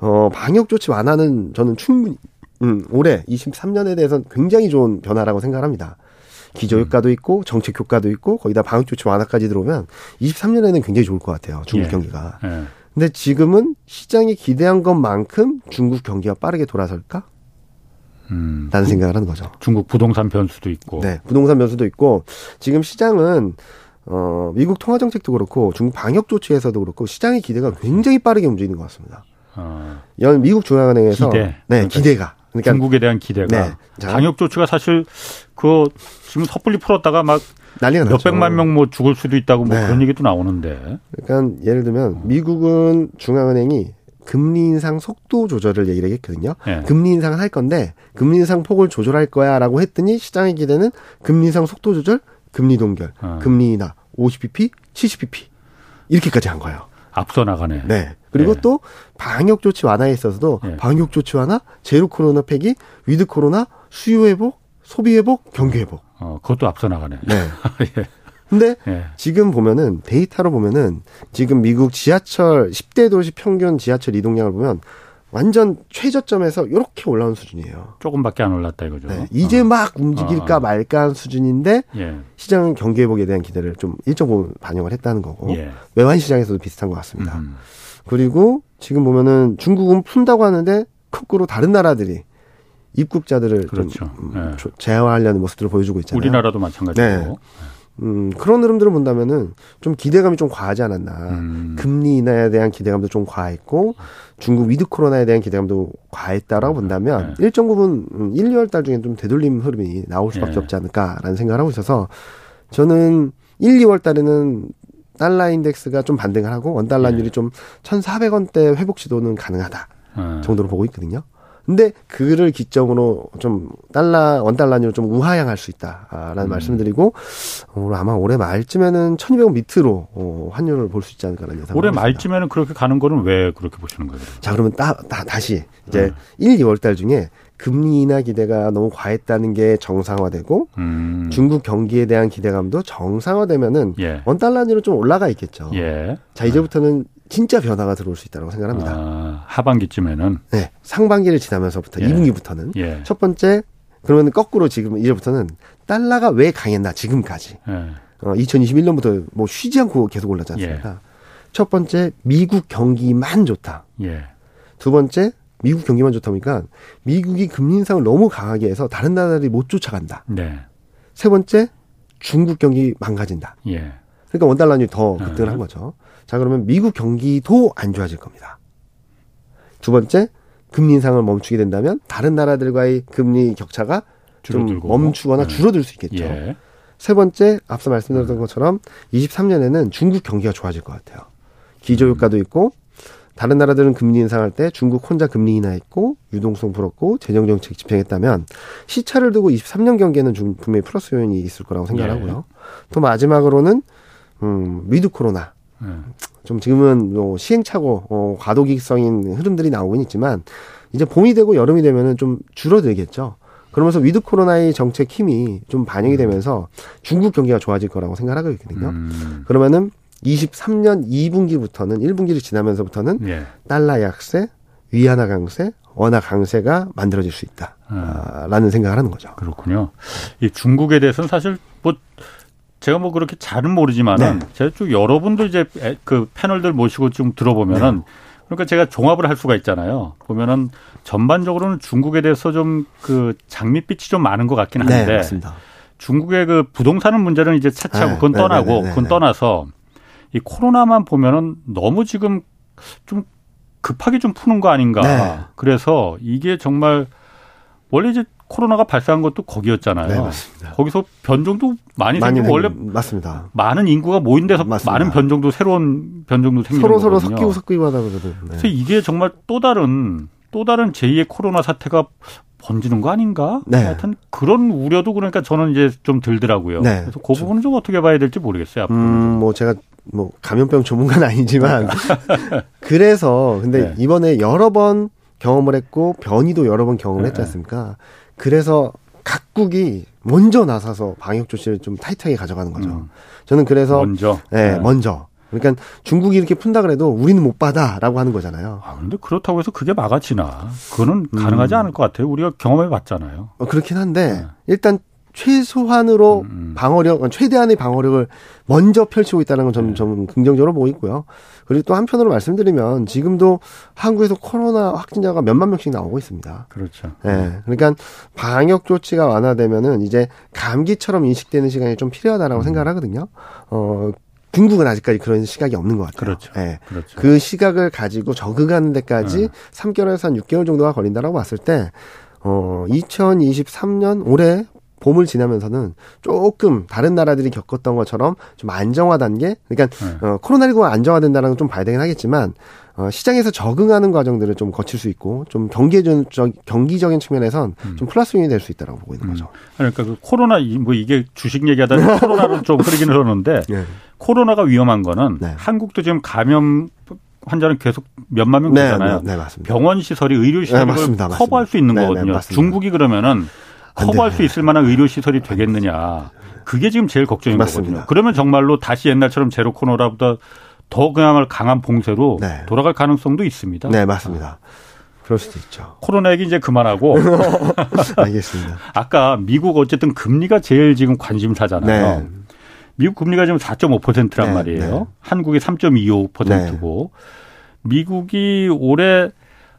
어, 방역 조치 완화는 저는 충분히, 음, 올해 23년에 대해서는 굉장히 좋은 변화라고 생각합니다. 기저 효과도 있고 정책 효과도 있고 거기다 방역 조치 완화까지 들어오면 23년에는 굉장히 좋을 것 같아요. 중국 예. 경기가. 예. 근데 지금은 시장이 기대한 것만큼 중국 경기가 빠르게 돌아설까? 음, 라는 생각을 하는 거죠.
중국 부동산 변수도 있고.
네, 부동산 변수도 있고 지금 시장은 어, 미국 통화 정책도 그렇고 중국 방역 조치에서도 그렇고 시장의 기대가 굉장히 빠르게 움직이는 것 같습니다. 어. 연 미국 중앙은행에서 기대. 네, 그러니까 기대가
그러니까 중국에 대한 기대가 네. 방역 조치가 사실 그 지금 섣불리 풀었다가 막 난리가 몇 백만 명 뭐 죽을 수도 있다고 뭐 네. 그런 얘기도 나오는데.
그러니까 예를 들면 미국은 중앙은행이 금리 인상 속도 조절을 얘기를 했거든요. 네. 금리 인상을 할 건데 금리 인상 폭을 조절할 거야라고 했더니 시장의 기대는 금리 인상 속도 조절, 금리 동결, 어. 금리 인하 50bp, 70bp 이렇게까지 한 거예요.
앞서 나가네.
네. 그리고 예. 또 방역 조치 완화에 있어서도 예. 방역 조치 완화, 제로 코로나 폐기, with 코로나, 수요 회복, 소비 회복, 경기 회복.
어, 그것도 앞서 나가네.
네. (laughs) 예. 근데 예. 지금 보면은 데이터로 보면은 지금 미국 지하철 10대 도시 평균 지하철 이동량을 보면 완전 최저점에서 이렇게 올라온 수준이에요.
조금밖에 안 올랐다 이거죠. 네,
이제 어. 막 움직일까 어. 말까 한 수준인데 예. 시장은 경기 회복에 대한 기대를 좀 일정 부분 반영을 했다는 거고 예. 외환 시장에서도 비슷한 것 같습니다. 음. 그리고 지금 보면은 중국은 푼다고 하는데 거꾸로 다른 나라들이 입국자들을 그렇죠. 좀 네. 제어하려는 모습들을 보여주고 있잖아요.
우리나라도 마찬가지고. 네.
음, 그런 흐름들을 본다면은 좀 기대감이 좀 과하지 않았나. 음. 금리 인하에 대한 기대감도 좀 과했고 중국 with 코로나에 대한 기대감도 과했다라고 본다면 네. 일정 부분 1, 음, 2월 달 중에 좀 되돌림 흐름이 나올 수밖에 네. 없지 않을까라는 생각을 하고 있어서 저는 1, 2월 달에는 달러 인덱스가 좀 반등을 하고 원달러 환율이 네. 좀 1,400원대 회복 시도는 가능하다 네. 정도로 보고 있거든요. 근데 그를 기점으로 좀 달러 원달러율 좀 우하향할 수 있다라는 음. 말씀드리고 어, 아마 올해 말쯤에는 1,200원 밑으로 어, 환율을 볼 수 있지 않을까라는 예상.
올해 말쯤에는 그렇게 가는 거는 왜 그렇게 보시는 거예요?
자 그러면 따, 다, 다시 이제 음. 1, 2월 달 중에 금리 인하 기대가 너무 과했다는 게 정상화되고 음. 중국 경기에 대한 기대감도 정상화되면은 예. 원달러율은 좀 올라가 있겠죠. 예. 자 이제부터는 진짜 변화가 들어올 수 있다고 생각합니다. 아,
하반기쯤에는
네 상반기를 지나면서부터 예. 2분기부터는 예. 첫 번째 그러면 거꾸로 지금 이제부터는 달러가 왜 강했나 지금까지 예. 어, 2021년부터 뭐 쉬지 않고 계속 올랐지 않습니까? 예. 첫 번째 미국 경기만 좋다. 예. 두 번째 미국 경기만 좋다 보니까 미국이 금리 인상을 너무 강하게 해서 다른 나라들이 못 쫓아간다. 네. 세 번째 중국 경기 망가진다. 예. 그러니까 원달러율이 더 급등을 한 거죠. 자 그러면 미국 경기도 안 좋아질 겁니다. 두 번째 금리 인상을 멈추게 된다면 다른 나라들과의 금리 격차가 줄어들고. 좀 멈추거나 네. 줄어들 수 있겠죠. 예. 세 번째 앞서 말씀드렸던 것처럼 23년에는 중국 경기가 좋아질 것 같아요. 기저 효과도 있고 다른 나라들은 금리 인상할 때 중국 혼자 금리 인하했고 유동성 풀었고 재정 정책 집행했다면 시차를 두고 23년 경기에는 분명히 플러스 요인이 있을 거라고 생각하고요. 예. 또 마지막으로는 음, with 코로나 네. 좀 지금은 뭐 시행착오, 어, 과도기성인 흐름들이 나오고 있지만 이제 봄이 되고 여름이 되면은 좀 줄어들겠죠. 그러면서 with 코로나의 정책 힘이 좀 반영이 음. 되면서 중국 경기가 좋아질 거라고 생각하고 있거든요. 음. 그러면은 23년 2분기부터는 1분기를 지나면서부터는 예. 달러 약세, 위안화 강세, 원화 강세가 만들어질 수 있다라는 음. 생각을 하는 거죠.
그렇군요. 이 중국에 대해서는 사실 뭐 제가 뭐 그렇게 잘은 모르지만은 네. 제가 쭉 여러분들 이제 그 패널들 모시고 좀 들어보면은 네. 그러니까 제가 종합을 할 수가 있잖아요. 보면은 전반적으로는 중국에 대해서 좀 그 장밋빛이 좀 많은 것 같긴 네, 한데 네, 중국의 그 부동산 문제는 이제 차차고 네, 그건 네, 떠나고 그건 떠나서 이 코로나만 보면은 너무 지금 좀 급하게 좀 푸는 거 아닌가. 그래서 이게 정말 원래 이제 코로나가 발생한 것도 거기였잖아요. 네, 맞습니다. 거기서 변종도 많이, 많이 생기고 원래
맞습니다.
많은 인구가 모인 데서 맞습니다. 많은 변종도 새로운 변종도 생기는
서로 서로 섞이고 섞이고 하다 보거든. 네.
그래서 이게 정말 또 다른 또 다른 제2의 코로나 사태가 번지는 거 아닌가? 네. 하여튼 그런 우려도 그러니까 저는 이제 좀 들더라고요. 네. 그래서 그 부분은 좀 어떻게 봐야 될지 모르겠어요. 앞으로.
음, 뭐 제가 뭐 감염병 전문가는 아니지만 (laughs) 그래서 근데 네. 이번에 여러 번 경험을 했고 변이도 여러 번 경험을 네. 했지 않습니까? 그래서 각국이 먼저 나서서 방역 조치를 좀 타이트하게 가져가는 거죠. 음. 저는 그래서
먼저
네, 네. 먼저 그러니까 중국이 이렇게 푼다 그래도 우리는 못 받아라고 하는 거잖아요.
아, 근데 그렇다고 해서 그게 막아지나? 그거는 음. 가능하지 않을 것 같아요. 우리가 경험해 봤잖아요.
어, 그렇긴 한데 네. 일단 최소한으로 음, 음. 방어력, 최대한의 방어력을 먼저 펼치고 있다는 건 저는 네. 좀 긍정적으로 보고 있고요. 그리고 또 한편으로 말씀드리면 지금도 한국에서 코로나 확진자가 몇만 명씩 나오고 있습니다.
그렇죠.
예. 네. 그러니까 방역 조치가 완화되면은 이제 감기처럼 인식되는 시간이 좀 필요하다라고 음. 생각을 하거든요. 어, 중국은 아직까지 그런 시각이 없는 것 같아요.
그렇죠. 네.
그렇죠. 그 시각을 가지고 적응하는 데까지 네. 3개월에서 한 6개월 정도가 걸린다라고 봤을 때, 어, 2023년 올해 봄을 지나면서는 조금 다른 나라들이 겪었던 것처럼 좀 안정화 단계, 그러니까 네. 어, 코로나19가 안정화된다는 건좀 봐야 되긴 하겠지만 어, 시장에서 적응하는 과정들을 좀 거칠 수 있고 좀 경제적 경기적인 측면에선 음. 좀 플러스 요인이 될 수 있다라고 보고 있는 음. 거죠.
그러니까 그 코로나 뭐 이게 주식 얘기하다가 (laughs) 코로나로 좀 흐르긴 흐르는데 (laughs) 네. 코로나가 위험한 거는 네. 한국도 지금 감염 환자는 계속 몇만 명 되잖아요. 네, 네, 네 병원 시설이 의료 시설을 커버할 수 있는 거거든요. 중국이 그러면은 커버할 수 있을 만한 의료 시설이 되겠느냐. 그게 지금 제일 걱정인 맞습니다. 거거든요. 그러면 정말로 다시 옛날처럼 제로 코로나보다 더 그야말로 강한 봉쇄로 네. 돌아갈 가능성도 있습니다.
네, 맞습니다. 그럴 수도 있죠.
코로나 얘기 이제 그만하고. (laughs)
알겠습니다.
아까 미국 어쨌든 금리가 제일 지금 관심사잖아요. 네. 미국 금리가 지금 4.5%란 네, 말이에요. 네. 한국이 3.25%고 미국이 올해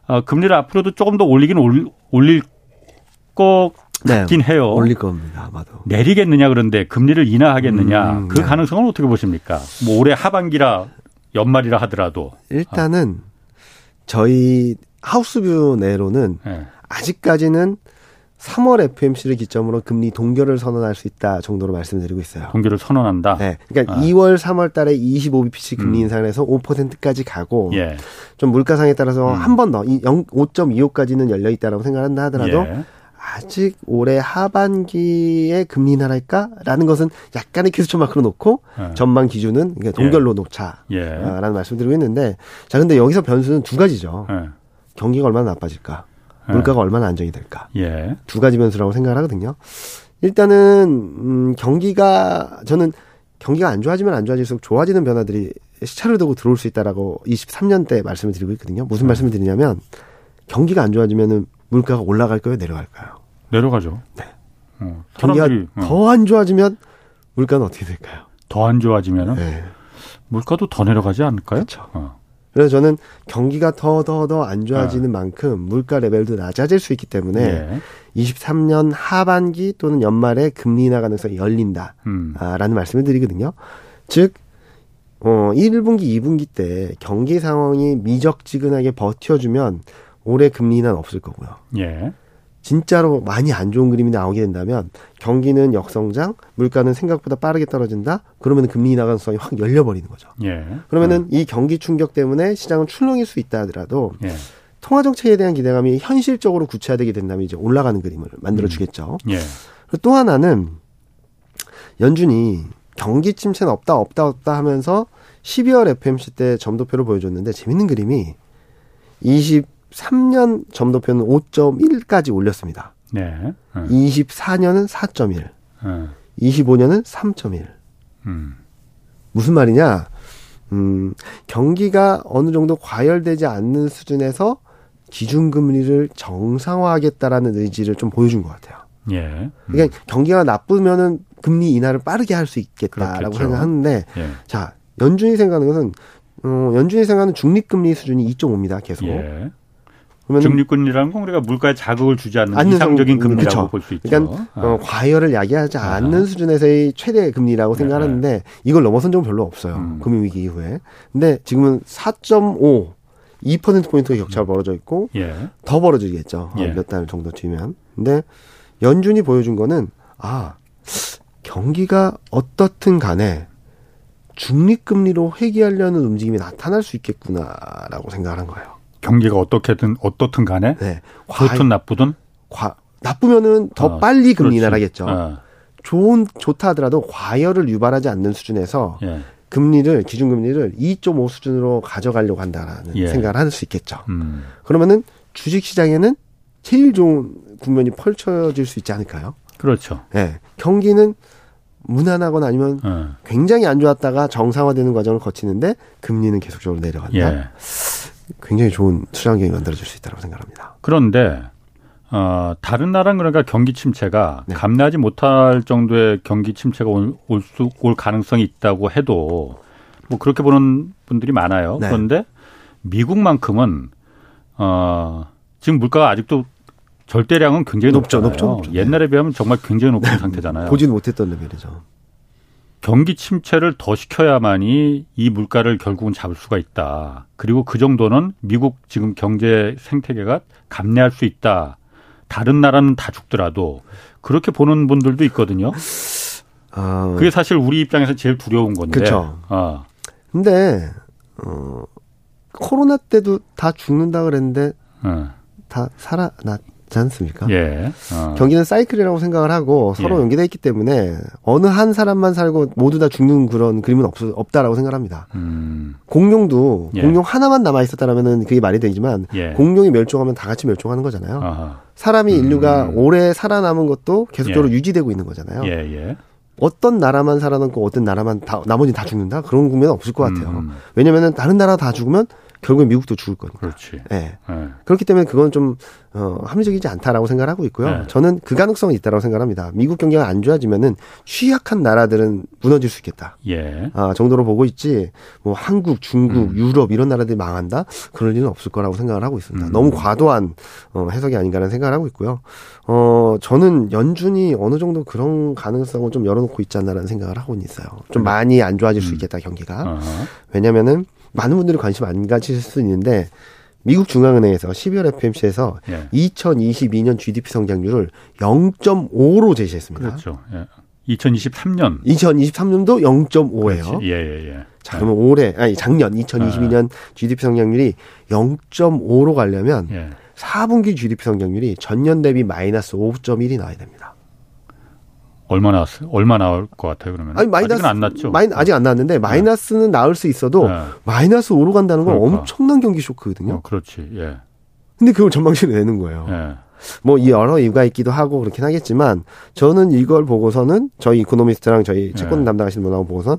어, 금리를 앞으로도 조금 더 올리긴 올릴 것 네, 같긴 해요.
올릴 겁니다. 아마도.
내리겠느냐 그런데 금리를 인하하겠느냐 음, 그 네. 가능성은 어떻게 보십니까? 뭐 올해 하반기라 연말이라 하더라도
일단은 저희 하우스뷰 내로는 네. 아직까지는 3월 FMC를 기점으로 금리 동결을 선언할 수 있다 정도로 말씀드리고 있어요.
동결을 선언한다.
네, 그러니까 아. 2월, 3월 달에 25bpc 금리 음. 인상을 해서 5%까지 가고 예. 좀 물가상에 따라서 음. 한번 더 5.25까지는 열려 있다라고 생각한다 하더라도 예. 아직 올해 하반기에 금리 인하할까라는 것은 약간의 퀴즈초 마크로 놓고 네. 전망 기준은 동결로 예. 놓자라는 예. 말씀드리고 있는데 자 근데 여기서 변수는 두 가지죠. 예. 경기가 얼마나 나빠질까, 예. 물가가 얼마나 안정이 될까
예.
두 가지 변수라고 생각을 하거든요. 일단은 음, 경기가 저는 경기가 안 좋아지면 안 좋아질수록 좋아지는 변화들이 시차를 두고 들어올 수 있다라고 23년 때 말씀을 드리고 있거든요. 무슨 네. 말씀을 드리냐면 경기가 안 좋아지면은 물가가 올라갈까요, 내려갈까요?
내려가죠.
네. 어, 경기가 어. 더안 좋아지면 물가는 어떻게 될까요?
더 안 좋아지면은 네. 물가도 더 내려가지 않을까요?
그렇죠. 어. 그래서 저는 경기가 더 더 더 안 좋아지는 어. 만큼 물가 레벨도 낮아질 수 있기 때문에 예. 23년 하반기 또는 연말에 금리 인하 가능성이 열린다라는 음. 말씀을 드리거든요. 즉 어, 1분기, 2분기 때 경기 상황이 미적지근하게 버텨주면 올해 금리 인하는 없을 거고요.
예.
진짜로 많이 안 좋은 그림이 나오게 된다면 경기는 역성장, 물가는 생각보다 빠르게 떨어진다. 그러면 금리 인하 가능성이 확 열려버리는 거죠.
예.
그러면은 음. 이 경기 충격 때문에 시장은 출렁일 수 있다 하더라도 예. 통화 정책에 대한 기대감이 현실적으로 구체화되게 된다면 이제 올라가는 그림을 만들어 주겠죠.
음. 예.
또 하나는 연준이 경기 침체는 없다 없다 없다 하면서 12월 FMC 때 점도표를 보여줬는데 재밌는 그림이 23년 점도표는 5.1까지 올렸습니다. 네. 음. 24년은 4.1. 음. 25년은 3.1. 음. 무슨 말이냐? 음, 경기가 어느 정도 과열되지 않는 수준에서 기준금리를 정상화하겠다라는 의지를 좀 보여준 것 같아요. 예. 음. 그러니까 경기가 나쁘면은 금리 인하를 빠르게 할 수 있겠다라고 그렇겠죠. 생각하는데, 예. 자 연준이 생각하는 것은 어, 연준이 생각하는 중립금리 수준이 2.5입니다. 계속. 예.
그러면 중립금리라는 건 우리가 물가에 자극을 주지 않는 이상적인 금리라고 볼 수 있죠.
그러니까 어, 아. 과열을 야기하지 아. 않는 수준에서의 최대 금리라고 네. 생각하는데 이걸 넘어선 적은 별로 없어요. 음. 금융위기 이후에. 근데 지금은 4.5 2%포인트의 격차가 음. 벌어져 있고 예. 더 벌어지겠죠. 예. 몇달 정도 뒤면. 근데 연준이 보여준 거는 아 경기가 어떻든 간에 중립금리로 회귀하려는 움직임이 나타날 수 있겠구나라고 생각을 한 거예요.
경기가 어떻게든 어떻든 간에 네. 좋든 나쁘든
과, 나쁘면은 더 어, 빨리 금리 인하하겠죠. 어. 좋은 좋다 하더라도 과열을 유발하지 않는 수준에서 예. 금리를 기준금리를 2.5 수준으로 가져가려고 한다라는 예. 생각을 할 수 있겠죠. 음. 그러면은 주식 시장에는 제일 좋은 국면이 펼쳐질 수 있지 않을까요?
그렇죠.
예. 경기는 무난하거나 아니면 어. 굉장히 안 좋았다가 정상화되는 과정을 거치는데 금리는 계속적으로 내려간다. 예. 굉장히 좋은 투자 환경이 만들어질 수 있다고 생각합니다.
그런데 어, 다른 나라는 그러니까 경기 침체가 네. 감내하지 못할 정도의 경기 침체가 올, 올, 수, 올 가능성이 있다고 해도 뭐 그렇게 보는 분들이 많아요. 네. 그런데 미국만큼은 어, 지금 물가가 아직도 절대량은 굉장히 높죠, 높죠, 높죠. 옛날에 비하면 정말 굉장히 높은 네. 상태잖아요.
보지는 못했던 레벨이죠.
경기 침체를 더 시켜야만이 이 물가를 결국은 잡을 수가 있다. 그리고 그 정도는 미국 지금 경제 생태계가 감내할 수 있다. 다른 나라는 다 죽더라도 그렇게 보는 분들도 있거든요. 아, 그게 사실 우리 입장에서 제일 두려운 건데.
그렇죠. 어. 근데 어 코로나 때도 다 죽는다 그랬는데 어. 다 살아났 지 않습니까? 예. 어. 경기는 사이클이라고 생각을 하고 서로 예. 연계돼 있기 때문에 어느 한 사람만 살고 모두 다 죽는 그런 그림은 없, 없다라고 생각합니다. 음. 공룡도 예. 공룡 하나만 남아 있었다라면은 그게 말이 되지만 예. 공룡이 멸종하면 다 같이 멸종하는 거잖아요. 아하. 사람이 음. 인류가 오래 살아남은 것도 계속적으로 예. 유지되고 있는 거잖아요. 예, 어떤 나라만 살아남고 어떤 나라만 다 나머지 다 죽는다 그런 국면은 없을 것 같아요. 음. 왜냐면은 다른 나라 다 죽으면 결국엔 미국도 죽을 거니까.
그렇지.
네. 네. 그렇기 때문에 그건 좀 어, 합리적이지 않다라고 생각을 하고 있고요. 네. 저는 그 가능성은 있다라고 생각합니다. 미국 경기가 안 좋아지면은 취약한 나라들은 무너질 수 있겠다. 예. 아, 정도로 보고 있지. 뭐 한국, 중국, 음. 유럽 이런 나라들이 망한다? 그럴 일은 없을 거라고 생각을 하고 있습니다. 음. 너무 과도한 어, 해석이 아닌가라는 생각을 하고 있고요. 어, 저는 연준이 어느 정도 그런 가능성을 좀 열어놓고 있지 않나라는 생각을 하고 있어요. 좀 많이 안 좋아질 수 음. 있겠다 경기가. 음. 왜냐면은 많은 분들이 관심 안 가지실 수 있는데 미국 중앙은행에서 12월 FMC에서 예. 2022년 GDP 성장률을 0.5로 제시했습니다.
그렇죠. 예. 2023년.
2023년도 0.5예요.
예, 예, 예.
자, 그러면 올해 아니 작년 2022년 아. GDP 성장률이 0.5로 가려면 예. 4분기 GDP 성장률이 전년 대비 마이너스 5.1이 나와야 됩니다.
얼마 나왔어요? 얼마 나올 것 같아요, 그러면? 아니, 마이너스. 안 났죠?
마이, 아직 안 났는데, 네. 마이너스는 네. 나올 수 있어도, 네. 마이너스 5로 간다는 건 그러니까. 엄청난 경기 쇼크거든요. 어,
그렇지, 예.
근데 그걸 전망치를 내는 거예요. 예. 뭐, 이 여러 이유가 있기도 하고, 그렇긴 하겠지만, 저는 이걸 보고서는, 저희 economist랑 저희 예. 채권 예. 담당하시는 분하고 보고선,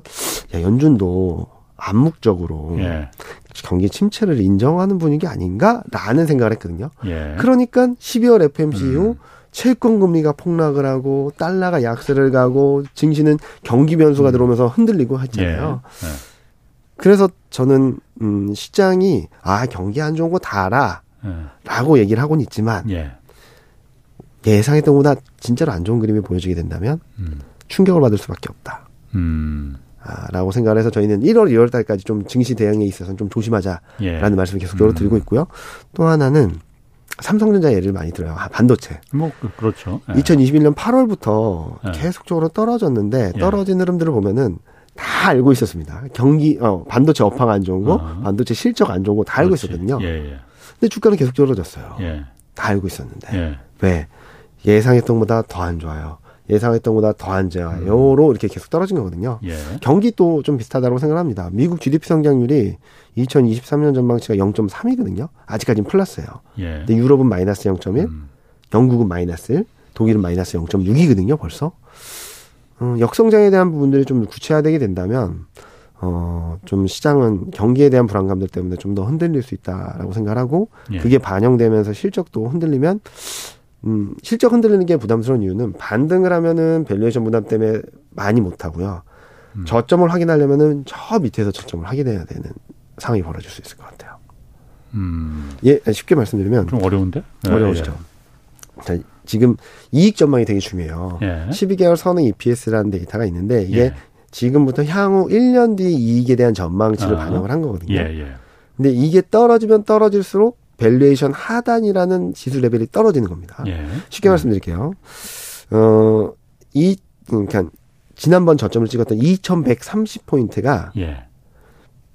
야, 연준도 암묵적으로, 예. 경기 침체를 인정하는 분위기 아닌가라는 생각을 했거든요. 예. 그러니까 12월 FMC 음. 이후 채권 금리가 폭락을 하고 달러가 약세를 가고 증시는 경기 변수가 음. 들어오면서 흔들리고 했잖아요. 예. 예. 그래서 저는 음 시장이 아 경기 안 좋은 거 다 알아라고 예. 얘기를 하고는 있지만 예. 예상했던 것보다 진짜로 안 좋은 그림이 보여지게 된다면 음. 충격을 받을 수밖에 없다. 음. 아, 라고 생각을 해서 저희는 1월, 2월 달까지 좀 증시 대응에 있어서는 좀 조심하자라는 예. 말씀을 계속적으로 음. 드리고 있고요. 또 하나는 삼성전자 예를 많이 들어요. 아, 반도체.
뭐 그, 그렇죠.
예. 2021년 8월부터 예. 계속적으로 떨어졌는데 예. 떨어진 흐름들을 보면은 다 알고 있었습니다. 경기 어 반도체 업황 안 좋은 거, 어. 반도체 실적 안 좋은 거 다 알고 있었거든요. 예, 예. 근데 주가는 계속 떨어졌어요. 예. 다 알고 있었는데 예. 왜 예상했던 것보다 더 안 좋아요. 예상했던 것보다 더안 좋아요로 음. 이렇게 계속 떨어진 거거든요. 예. 경기도 좀 비슷하다고 생각합니다. 미국 GDP 성장률이 2023년 전망치가 0.3이거든요. 아직까지는 플러스예요. 예. 근데 유럽은 마이너스 0.1, 음. 영국은 마이너스 1, 독일은 마이너스 0.6이거든요. 벌써. 음, 역성장에 대한 부분들이 좀 구체화되게 된다면 어, 좀 시장은 경기에 대한 불안감들 때문에 좀 더 흔들릴 수 있다라고 생각하고 예. 그게 반영되면서 실적도 흔들리면 음, 실적 흔들리는 게 부담스러운 이유는 반등을 하면은 valuation 부담 때문에 많이 못 하고요. 음. 저점을 확인하려면은 저 밑에서 저점을 확인해야 되는 상황이 벌어질 수 있을 것 같아요. 음. 예, 쉽게 말씀드리면
좀 어려운데?
네, 어려우시죠. 예. 자, 지금 이익 전망이 되게 중요해요. 예. 12개월 선행 EPS라는 데이터가 있는데 이게 예. 지금부터 향후 1년 뒤 이익에 대한 전망치를 아. 반영을 한 거거든요. 예, 예. 근데 이게 떨어지면 떨어질수록 valuation 하단이라는 지수 레벨이 떨어지는 겁니다. 예. 쉽게 음. 말씀드릴게요. 어, 이, 그러니까 지난번 저점을 찍었던 2130포인트가 예.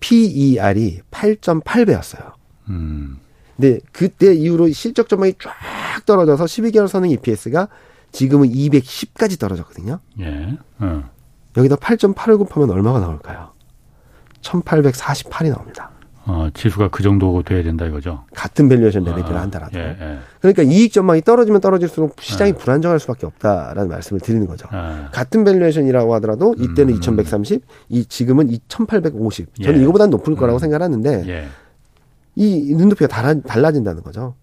PER이 8.8배였어요. 음. 근데 그때 이후로 실적 전망이 쫙 떨어져서 12개월 선행 EPS가 지금은 210까지 떨어졌거든요. 예. 어. 여기다 8.8을 곱하면 얼마가 나올까요? 1848이 나옵니다.
어, 지수가 그 정도 돼야 된다 이거죠.
같은 valuation 레벨을 아, 한다라도. 예, 예. 그러니까 이익 전망이 떨어지면 떨어질수록 시장이 예. 불안정할 수밖에 없다라는 말씀을 드리는 거죠. 아. 같은 valuation이라고 하더라도 이때는 음. 2130, 이 지금은 2850. 저는 예. 이거보다 높을 거라고 음. 생각하는데 예. 이 눈높이가 달라, 달라진다는 거죠.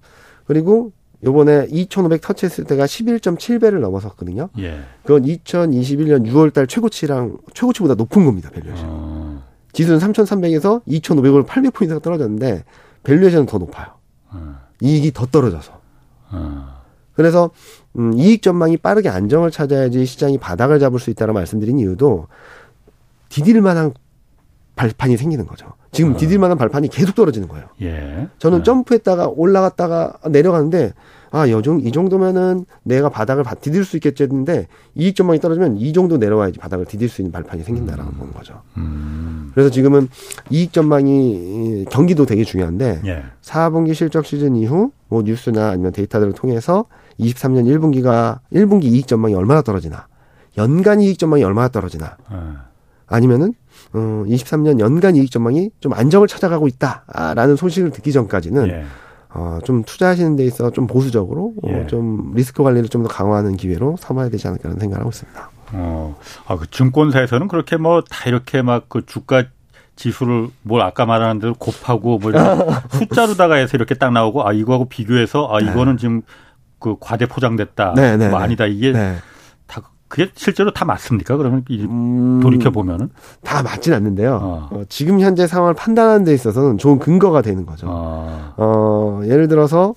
그리고 요번에 2,500 터치했을 때가 11.7배를 넘어섰거든요. 예. 그건 2021년 6월 달 최고치랑 최고치보다 높은 겁니다 valuation. 어. 지수는 3,300에서 2,500을 800포인트가 떨어졌는데 valuation은 더 높아요. 어. 이익이 더 떨어져서. 어. 그래서 음, 이익 전망이 빠르게 안정을 찾아야지 시장이 바닥을 잡을 수 있다는 말씀드린 이유도 디딜 만한 발판이 생기는 거죠. 지금 어. 디딜 만한 발판이 계속 떨어지는 거예요. 예. 저는 어. 점프했다가 올라갔다가 내려가는데 아, 여정 이 정도면은 내가 바닥을 디딜 수 있겠지 했는데 이익 전망이 떨어지면 이 정도 내려와야지 바닥을 디딜 수 있는 발판이 생긴다라는 음. 거죠. 음. 그래서 지금은 이익 전망이 경기도 되게 중요한데 예. 4분기 실적 시즌 이후 뭐 뉴스나 아니면 데이터들을 통해서 23년 1분기가 1분기 이익 전망이 얼마나 떨어지나 연간 이익 전망이 얼마나 떨어지나 예. 아니면은 어 23년 연간 이익 전망이 좀 안정을 찾아가고 있다라는 소식을 듣기 전까지는 예. 어, 좀 투자하시는 데 있어 좀 보수적으로 어, 예. 어, 좀 리스크 관리를 좀 더 강화하는 기회로 삼아야 되지 않을까라는 생각을 하고 있습니다.
어, 아, 그 증권사에서는 그렇게 뭐 다 이렇게 막 그 주가 지수를 뭘 아까 말하는 대로 곱하고 뭐 (laughs) 숫자로다가 해서 이렇게 딱 나오고 아 이거하고 비교해서 아 이거는 네. 지금 그 과대 포장됐다. 네, 네, 뭐 네. 아니다 이게 네. 그게 실제로 다 맞습니까? 그러면 음, 돌이켜 보면은
다 맞진 않는데요. 어. 어, 지금 현재 상황을 판단하는 데 있어서는 좋은 근거가 되는 거죠. 어, 어 예를 들어서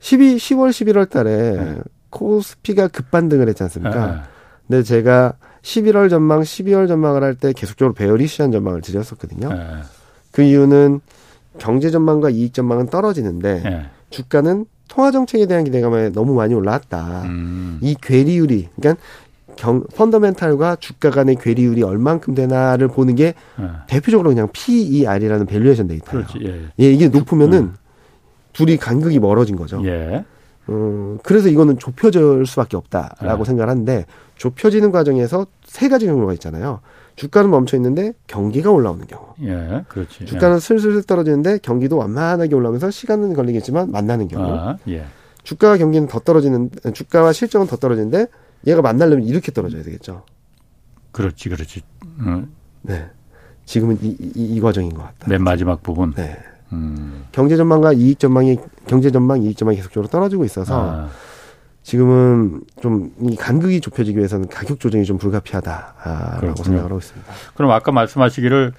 12, 10월, 11월 달에 네. 코스피가 급반등을 했지 않습니까? 네. 근데 제가 11월 전망, 12월 전망을 할 때 계속적으로 베어리시한 전망을 드렸었거든요. 네. 그 이유는 경제 전망과 이익 전망은 떨어지는데 네. 주가는 통화 정책에 대한 기대감에 너무 많이 올라왔다. 음. 이 괴리율이 그러니까 경, fundamental과 주가 간의 괴리율이 얼만큼 되나를 보는 게 네. 대표적으로 그냥 PER이라는 valuation 데이터예요. 그렇지, 예. 예, 이게 높으면은 음. 둘이 간극이 멀어진 거죠. 예. 어, 그래서 이거는 좁혀질 수밖에 없다라고 예. 생각을 하는데 좁혀지는 과정에서 세 가지 경우가 있잖아요. 주가는 멈춰 있는데 경기가 올라오는 경우. 예, 그렇지. 주가는 예. 슬슬 떨어지는데 경기도 완만하게 올라오면서 시간은 걸리겠지만 만나는 경우. 아, 예. 주가와 경기는 더 떨어지는 주가와 실적은 더 떨어지는데 얘가 만나려면 이렇게 떨어져야 되겠죠.
그렇지, 그렇지. 음.
네. 지금은 이, 이, 이, 과정인 것 같다.
맨 마지막 부분.
네. 음. 경제 전망과 이익 전망이 경제 전망, 이익 전망이 계속적으로 떨어지고 있어서 아. 지금은 좀 이 간극이 좁혀지기 위해서는 가격 조정이 좀 불가피하다라고 그렇군요. 생각을 하고 있습니다.
그럼 아까 말씀하시기를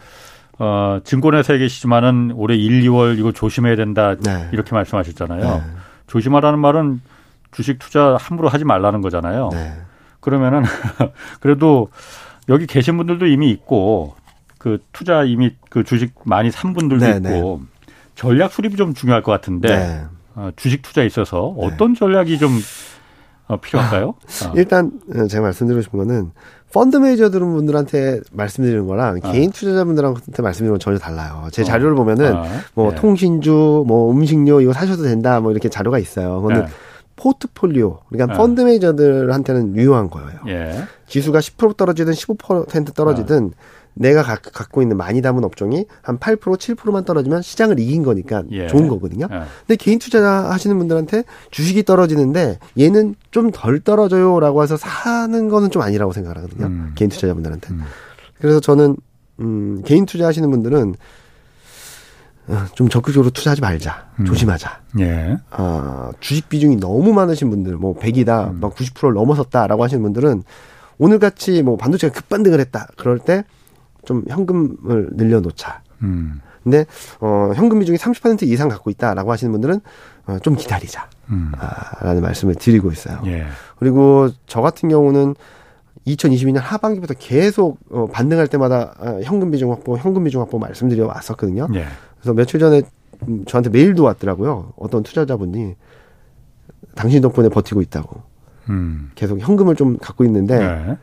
어, 증권회사에 계시지만은 올해 1, 2월 이거 조심해야 된다 네. 이렇게 말씀하셨잖아요. 네. 조심하라는 말은 주식 투자 함부로 하지 말라는 거잖아요. 네. 그러면은 (laughs) 그래도 여기 계신 분들도 이미 있고 그 투자 이미 그 주식 많이 산 분들도 네, 있고 네. 전략 수립이 좀 중요할 것 같은데 네. 어, 주식 투자에 있어서 네. 어떤 전략이 좀 어, 필요할까요?
아, 일단 어, 제가 말씀드리고 싶은 거는 펀드 매니저들 분들한테 말씀드리는 거랑 아. 개인 투자자분들한테 말씀드리는 건 전혀 달라요. 제 어. 자료를 보면은 아. 뭐 네. 통신주, 뭐 음식료 이거 사셔도 된다, 뭐 이렇게 자료가 있어요. 그거는 네. 포트폴리오 그러니까 어. 펀드 매니저들한테는 유효한 거예요.
예.
지수가 10% 떨어지든 15% 떨어지든 어. 내가 가, 갖고 있는 많이 담은 업종이 한 8% 7%만 떨어지면 시장을 이긴 거니까 예. 좋은 거거든요. 예. 근데 개인 투자 하시는 분들한테 주식이 떨어지는데 얘는 좀 덜 떨어져요라고 해서 사는 거는 좀 아니라고 생각하거든요. 음. 개인 투자자분들한테. 음. 그래서 저는 음, 개인 투자 하시는 분들은 어, 좀 적극적으로 투자하지 말자. 음. 조심하자.
예.
아, 주식 비중이 너무 많으신 분들, 뭐 100이다, 음. 막 90%를 넘어섰다라고 하시는 분들은 오늘 같이 뭐 반도체가 급반등을 했다. 그럴 때 좀 현금을 늘려놓자.
음.
근데 어 현금 비중이 30% 이상 갖고 있다라고 하시는 분들은 어, 좀 기다리자. 음. 아, 라는 말씀을 드리고 있어요.
예.
그리고 저 같은 경우는 2022년 하반기부터 계속 어, 반등할 때마다 어, 현금 비중 확보, 현금 비중 확보 말씀드려 왔었거든요.
예.
그래서 며칠 전에 음, 저한테 메일도 왔더라고요. 어떤 투자자분이 당신 덕분에 버티고 있다고.
음.
계속 현금을 좀 갖고 있는데 네.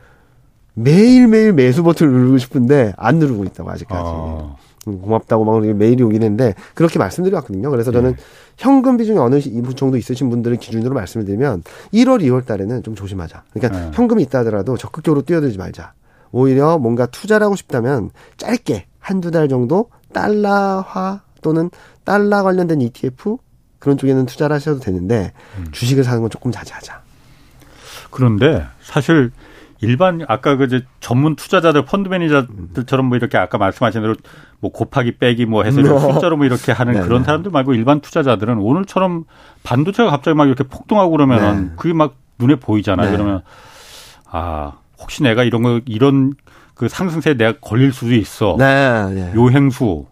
매일매일 매수 버튼을 누르고 싶은데 안 누르고 있다고 아직까지. 어. 고맙다고 막 메일이 오긴 했는데 그렇게 말씀드려왔거든요. 그래서 저는 네. 현금 비중이 어느 정도 있으신 분들을 기준으로 말씀을 드리면 1월, 2월 달에는 좀 조심하자. 그러니까 네. 현금이 있다 하더라도 적극적으로 뛰어들지 말자. 오히려 뭔가 투자를 하고 싶다면 짧게 한두 달 정도 달러화 또는 달러 관련된 ETF 그런 쪽에는 투자를 하셔도 되는데 음. 주식을 사는 건 조금 자제하자.
그런데 사실 일반 아까 그 전문 투자자들 펀드 매니저들처럼 뭐 이렇게 아까 말씀하신 대로 뭐 곱하기 빼기 뭐 해서 뭐. 숫자로 뭐 이렇게 하는 네, 그런 네. 사람들 말고 일반 투자자들은 오늘처럼 반도체가 갑자기 막 이렇게 폭등하고 그러면은 네. 그게 막 눈에 보이잖아요. 네. 그러면 아 혹시 내가 이런 거 이런 그 상승세에 내가 걸릴 수도 있어.
네, 네.
요행수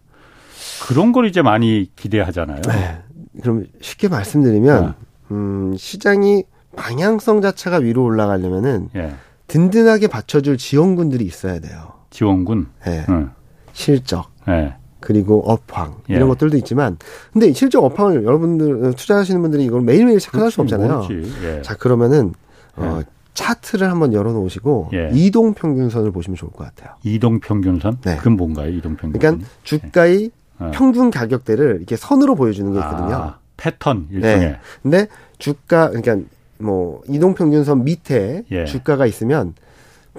그런 걸 이제 많이 기대하잖아요.
네. 그럼 쉽게 말씀드리면 음, 시장이 방향성 자체가 위로 올라가려면은
예.
든든하게 받쳐줄 지원군들이 있어야 돼요.
지원군.
네. 응. 실적.
네.
그리고 업황 이런 예. 것들도 있지만 근데 실적 업황을 여러분들 투자하시는 분들이 이걸 매일매일 체크할 수 없잖아요.
예.
자 그러면은 어 예. 차트를 한번 열어놓으시고 예. 이동 평균선을 보시면 좋을 것 같아요.
이동 평균선? 네. 그건 뭔가요? 이동 평균선?
그러니까 주가의 예. 평균 가격대를 이렇게 선으로 보여주는 게 있거든요. 아,
패턴 일종의. 네.
근데 주가 그러니까 뭐 이동 평균선 밑에 예. 주가가 있으면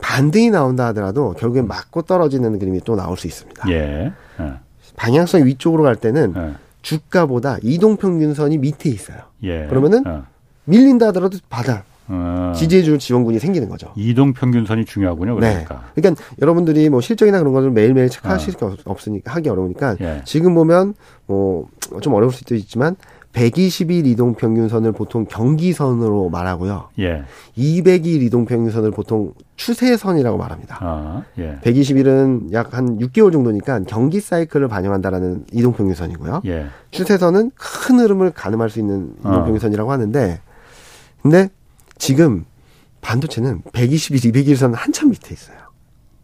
반등이 나온다 하더라도 결국엔 맞고 떨어지는 그림이 또 나올 수 있습니다.
예. 예.
방향성이 위쪽으로 갈 때는 예. 주가보다 이동 평균선이 밑에 있어요.
예.
그러면은 예. 밀린다 하더라도 받아. 어. 지지해줄 지원군이 생기는 거죠.
이동 평균선이 중요하군요. 그러니까.
네. 그러니까 여러분들이 뭐 실적이나 그런 것을 매일매일 체크하실 어. 게 없으니까 하기 어려우니까 예. 지금 보면 뭐 좀 어려울 수도 있지만 120일 이동 평균선을 보통 경기선으로 말하고요.
예.
200일 이동 평균선을 보통 추세선이라고 말합니다.
아, 예.
120일은 약 한 6개월 정도니까 경기 사이클을 반영한다라는 이동 평균선이고요.
예.
추세선은 큰 흐름을 가늠할 수 있는 이동 어. 평균선이라고 하는데 근데 지금 반도체는 120일, 200일선 한참 밑에 있어요.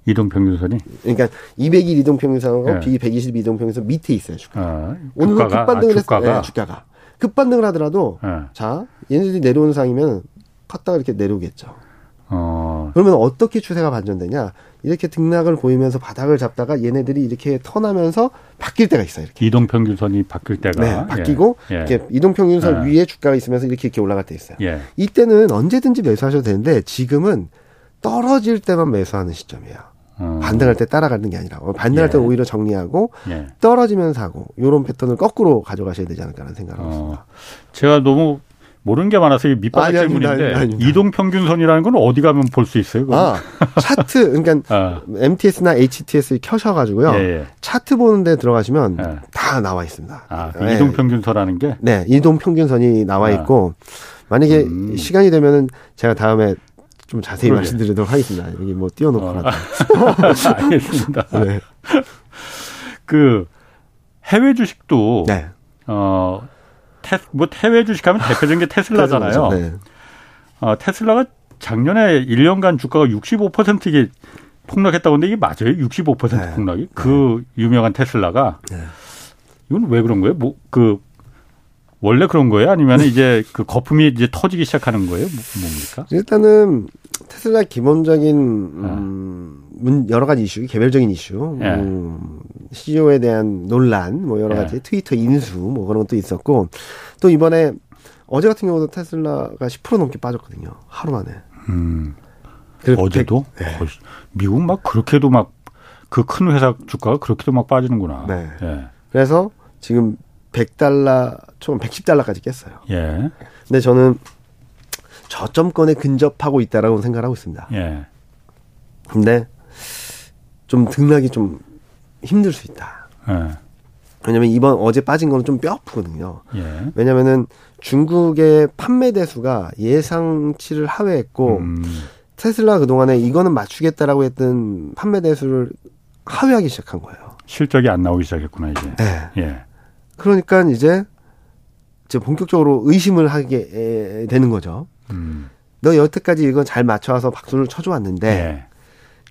이동 평균선이?
그러니까 200일 이동 평균선하고 예. 120일 이동 평균선 밑에 있어요. 주가.
아,
오늘 급반등을
아, 주가가?
했어요. 네, 주가가. 급반등을 하더라도 네. 자 얘네들이 내려오는 상이면 컸다가 이렇게 내려오겠죠.
어.
그러면 어떻게 추세가 반전되냐? 이렇게 등락을 보이면서 바닥을 잡다가 얘네들이 이렇게 턴하면서 바뀔 때가 있어요. 이렇게.
이동 평균선이 바뀔 때가
네, 바뀌고 예. 이렇게 이동 평균선 예. 위에 주가가 있으면서 이렇게 이렇게 올라갈 때 있어요.
예.
이때는 언제든지 매수하셔도 되는데 지금은 떨어질 때만 매수하는 시점이에요. 어. 반등할 때 따라가는 게 아니라 반등할 예. 때 오히려 정리하고
예.
떨어지면 사고 이런 패턴을 거꾸로 가져가셔야 되지 않을까라는 생각을 어. 합니다.
제가 너무 모르는 게 많아서 밑바닥 질문인데 이동 평균선이라는 건 어디 가면 볼 수 있어요?
그건? 아 차트 그러니까 (laughs) 아. MTS나 HTS 켜셔가지고요.
예, 예.
차트 보는데 들어가시면 예. 다 나와 있습니다.
아, 그 이동 평균선라는 게?
네, 이동 평균선이 나와 아. 있고 만약에 음. 시간이 되면은 제가 다음에 좀 자세히 그러게. 말씀드리도록 하겠습니다. 여기 뭐 띄워놓고 어. (laughs)
알겠습니다. 네. 그 해외 주식도
네.
어 테, 뭐 해외 주식하면 대표적인 게 테슬라잖아요. (laughs) 네. 어, 테슬라가 작년에 1년간 주가가 65% 이게 폭락했다고 하는데 이게 맞아요? 65% 네. 폭락이? 그 유명한 테슬라가
네.
이건 왜 그런 거예요? 뭐 그 원래 그런 거예요? 아니면 이제 그 거품이 이제 터지기 시작하는 거예요? 뭐, 뭡니까?
일단은 테슬라 기본적인 음, 여러 가지 이슈, 개별적인 이슈, 예. 음, CEO에 대한 논란, 뭐 여러 가지 예. 트위터 인수, 뭐 그런 것도 있었고 또 이번에 어제 같은 경우도 테슬라가 10% 넘게 빠졌거든요. 하루 만에. 음.
어제도? 100, 네. 미국 막 그렇게도 막 그 큰 회사 주가가 그렇게도 막 빠지는구나.
네. 예. 그래서 지금 100달러, 총 110달러까지 깼어요. 예. 근데 저는 저점권에 근접하고 있다라고 생각하고 있습니다. 예. 근데 좀 등락이 좀 힘들 수 있다. 예. 왜냐면 이번 어제 빠진 거는 좀 뼈 아프거든요. 예. 왜냐면은 중국의 판매 대수가 예상치를 하회했고 음. 테슬라 그동안에 이거는 맞추겠다라고 했던 판매 대수를 하회하기 시작한 거예요.
실적이 안 나오기 시작했구나 이제. 네. 예.
그러니까 이제 이제 본격적으로 의심을 하게 되는 거죠. 음. 너 여태까지 이건 잘 맞춰와서 박수를 쳐줘왔는데 예.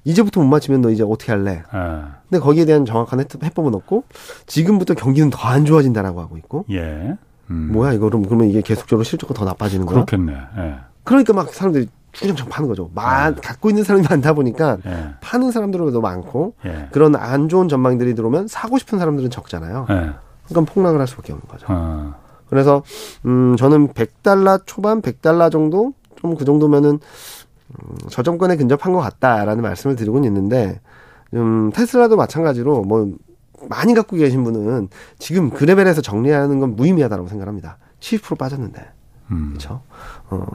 이제부터 못 맞추면 너 이제 어떻게 할래? 아. 근데 거기에 대한 정확한 해법 은 없고 지금부터 경기는 더 안 좋아진다라고 하고 있고. 예. 음. 뭐야 이거 그럼 그러면 이게 계속적으로 실적가 더 나빠지는 거야?
그렇겠네. 예.
그러니까 막 사람들이 주장창 파는 거죠. 만 예. 갖고 있는 사람이 많다 보니까 예. 파는 사람들도 많고 예. 그런 안 좋은 전망들이 들어오면 사고 싶은 사람들은 적잖아요. 예. 그러니까 폭락을 할 수밖에 없는 거죠. 아. 그래서 음 저는 100달러 초반 100달러 정도 좀 그 정도면은 음, 저점권에 근접한 것 같다라는 말씀을 드리고는 있는데 음 테슬라도 마찬가지로 뭐 많이 갖고 계신 분은 지금 그 레벨에서 정리하는 건 무의미하다고 생각합니다. 70% 빠졌는데. 음. 그렇죠. 어,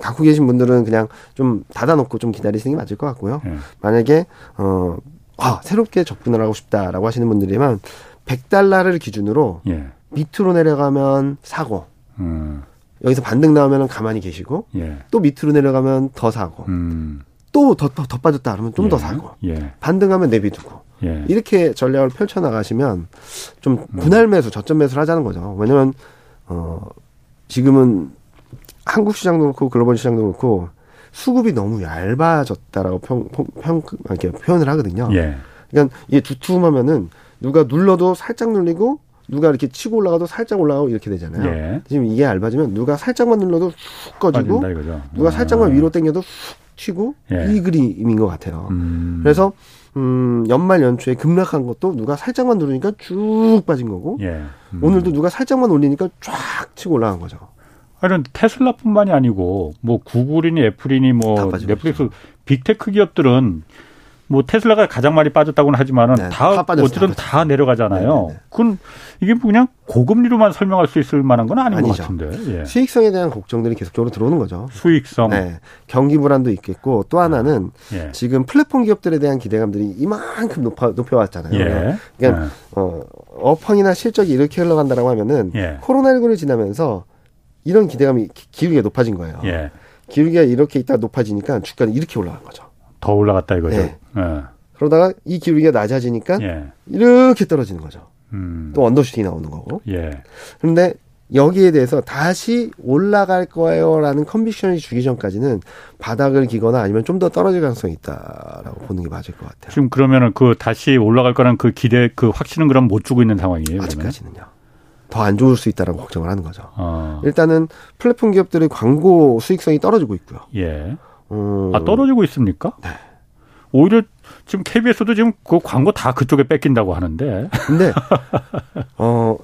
갖고 계신 분들은 그냥 좀 닫아놓고 좀 기다리시는 게 맞을 것 같고요. 예. 만약에 어, 아, 새롭게 접근을 하고 싶다라고 하시는 분들이면 100달러를 기준으로 예. 밑으로 내려가면 사고. 음. 여기서 반등 나오면 가만히 계시고 예. 또 밑으로 내려가면 더 사고. 음. 또더 더, 더 빠졌다 그러면 좀더 예. 사고. 예. 반등하면 내비두고. 예. 이렇게 전략을 펼쳐 나가시면 좀 음. 분할 매수, 저점 매수를 하자는 거죠. 왜냐면 어 지금은 한국 시장도 그렇고 글로벌 시장도 그렇고 수급이 너무 얇아졌다라고 평, 평, 이렇게 표현을 하거든요. 예. 그러니까 이게 두툼하면은 누가 눌러도 살짝 눌리고 누가 이렇게 치고 올라가도 살짝 올라가고 이렇게 되잖아요. 예. 지금 이게 얇아지면 누가 살짝만 눌러도 훅 꺼지고 누가 아. 살짝만 위로 당겨도 훅 튀고 예. 이 그림인 것 같아요. 음. 그래서 음, 연말 연초에 급락한 것도 누가 살짝만 누르니까 쭉 빠진 거고 예. 음. 오늘도 누가 살짝만 올리니까 쫙 치고 올라간 거죠.
아니 테슬라뿐만이 아니고 뭐 구글이니 애플이니 뭐 넷플릭스 빅테크 기업들은 뭐 테슬라가 가장 많이 빠졌다고는 하지만은 네, 다, 다 어쨌든 다 내려가잖아요. 네네네. 네, 네. 그건 이게 그냥 고금리로만 설명할 수 있을 만한 건 아닌 아니죠. 것 같은데.
예. 수익성에 대한 걱정들이 계속적으로 들어오는 거죠.
수익성. 네.
경기 불안도 있겠고 또 하나는 예. 지금 플랫폼 기업들에 대한 기대감들이 이만큼 높아 높여왔잖아요. 예. 그러니까 예. 어, 어펑이나 실적이 이렇게 흘러간다라고 하면은 예. 코로나19를 지나면서 이런 기대감이 기울기가 높아진 거예요. 예. 기울기가 이렇게 있다 높아지니까 주가는 이렇게 올라간 거죠.
더 올라갔다 이거죠. 네.
네. 그러다가 이 기울기가 낮아지니까 예. 이렇게 떨어지는 거죠. 음. 또 언더슈팅이 나오는 거고. 예. 그런데 여기에 대해서 다시 올라갈 거예요라는 컨비션이 주기 전까지는 바닥을 기거나 아니면 좀 더 떨어질 가능성이 있다라고 보는 게 맞을 것 같아요.
지금 그러면은 그 다시 올라갈 거란 그 기대 그 확신은 그럼 못 주고 있는 상황이에요.
아직까지는요. 더 안 좋을 수 있다라고 걱정을 하는 거죠. 어. 일단은 플랫폼 기업들의 광고 수익성이 떨어지고 있고요. 예.
음. 아 떨어지고 있습니까? 네. 오히려 지금 KBS도 지금 그 광고 다 그쪽에 뺏긴다고 하는데.
근데 (laughs) 어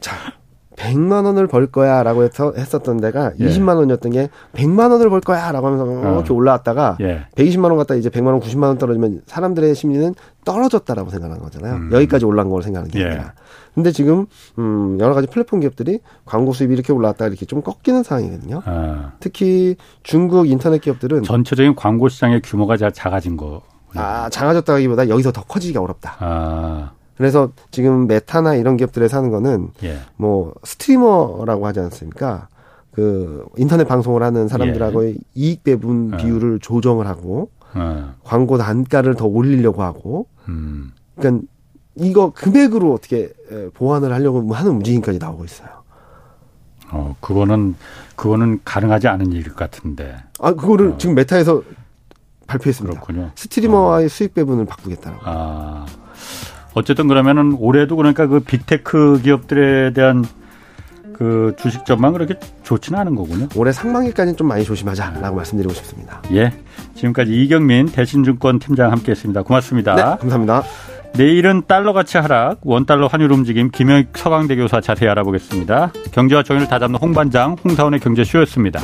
자. 100만 원을 벌 거야 라고 해서 했었던 데가 예. 20만 원이었던 게 100만 원을 벌 거야 라고 하면서 어. 이렇게 올라왔다가 예. 120만 원 갔다 이제 100만 원, 90만 원 떨어지면 사람들의 심리는 떨어졌다라고 생각하는 거잖아요. 음. 여기까지 올라간 걸 생각하는 게 예. 아니라. 근데 지금 음 여러 가지 플랫폼 기업들이 광고 수입이 이렇게 올라왔다 이렇게 좀 꺾이는 상황이거든요. 아. 특히 중국 인터넷 기업들은
전체적인 광고 시장의 규모가 작아진 거.
아 작아졌다기보다 여기서 더 커지기가 어렵다. 아. 그래서 지금 메타나 이런 기업들에 사는 거는 예. 뭐 스트리머라고 하지 않습니까? 그 인터넷 방송을 하는 사람들하고의 예. 이익 배분 어. 비율을 조정을 하고 어. 광고 단가를 더 올리려고 하고 음. 그러니까 이거 금액으로 어떻게 보완을 하려고 하는 움직임까지 나오고 있어요.
어, 그거는 그거는 가능하지 않은 일 같은데.
아, 그거를 어. 지금 메타에서 발표했습니다. 그렇군요. streamer와의 어. 수익 배분을 바꾸겠다라고. 아.
어쨌든 그러면은 올해도 그러니까 그 big tech 기업들에 대한 그 주식 전망 그렇게 좋지는 않은 거군요.
올해 상반기까지는 좀 많이 조심하자라고 말씀드리고 싶습니다.
예. 지금까지 이경민 대신증권 팀장 함께했습니다. 고맙습니다. 네,
감사합니다.
내일은 달러 가치 하락, 원달러 환율 움직임 김영익 서강대 교수 자세히 알아보겠습니다. 경제와 정의를 다잡는 홍반장 홍사훈의 경제쇼였습니다.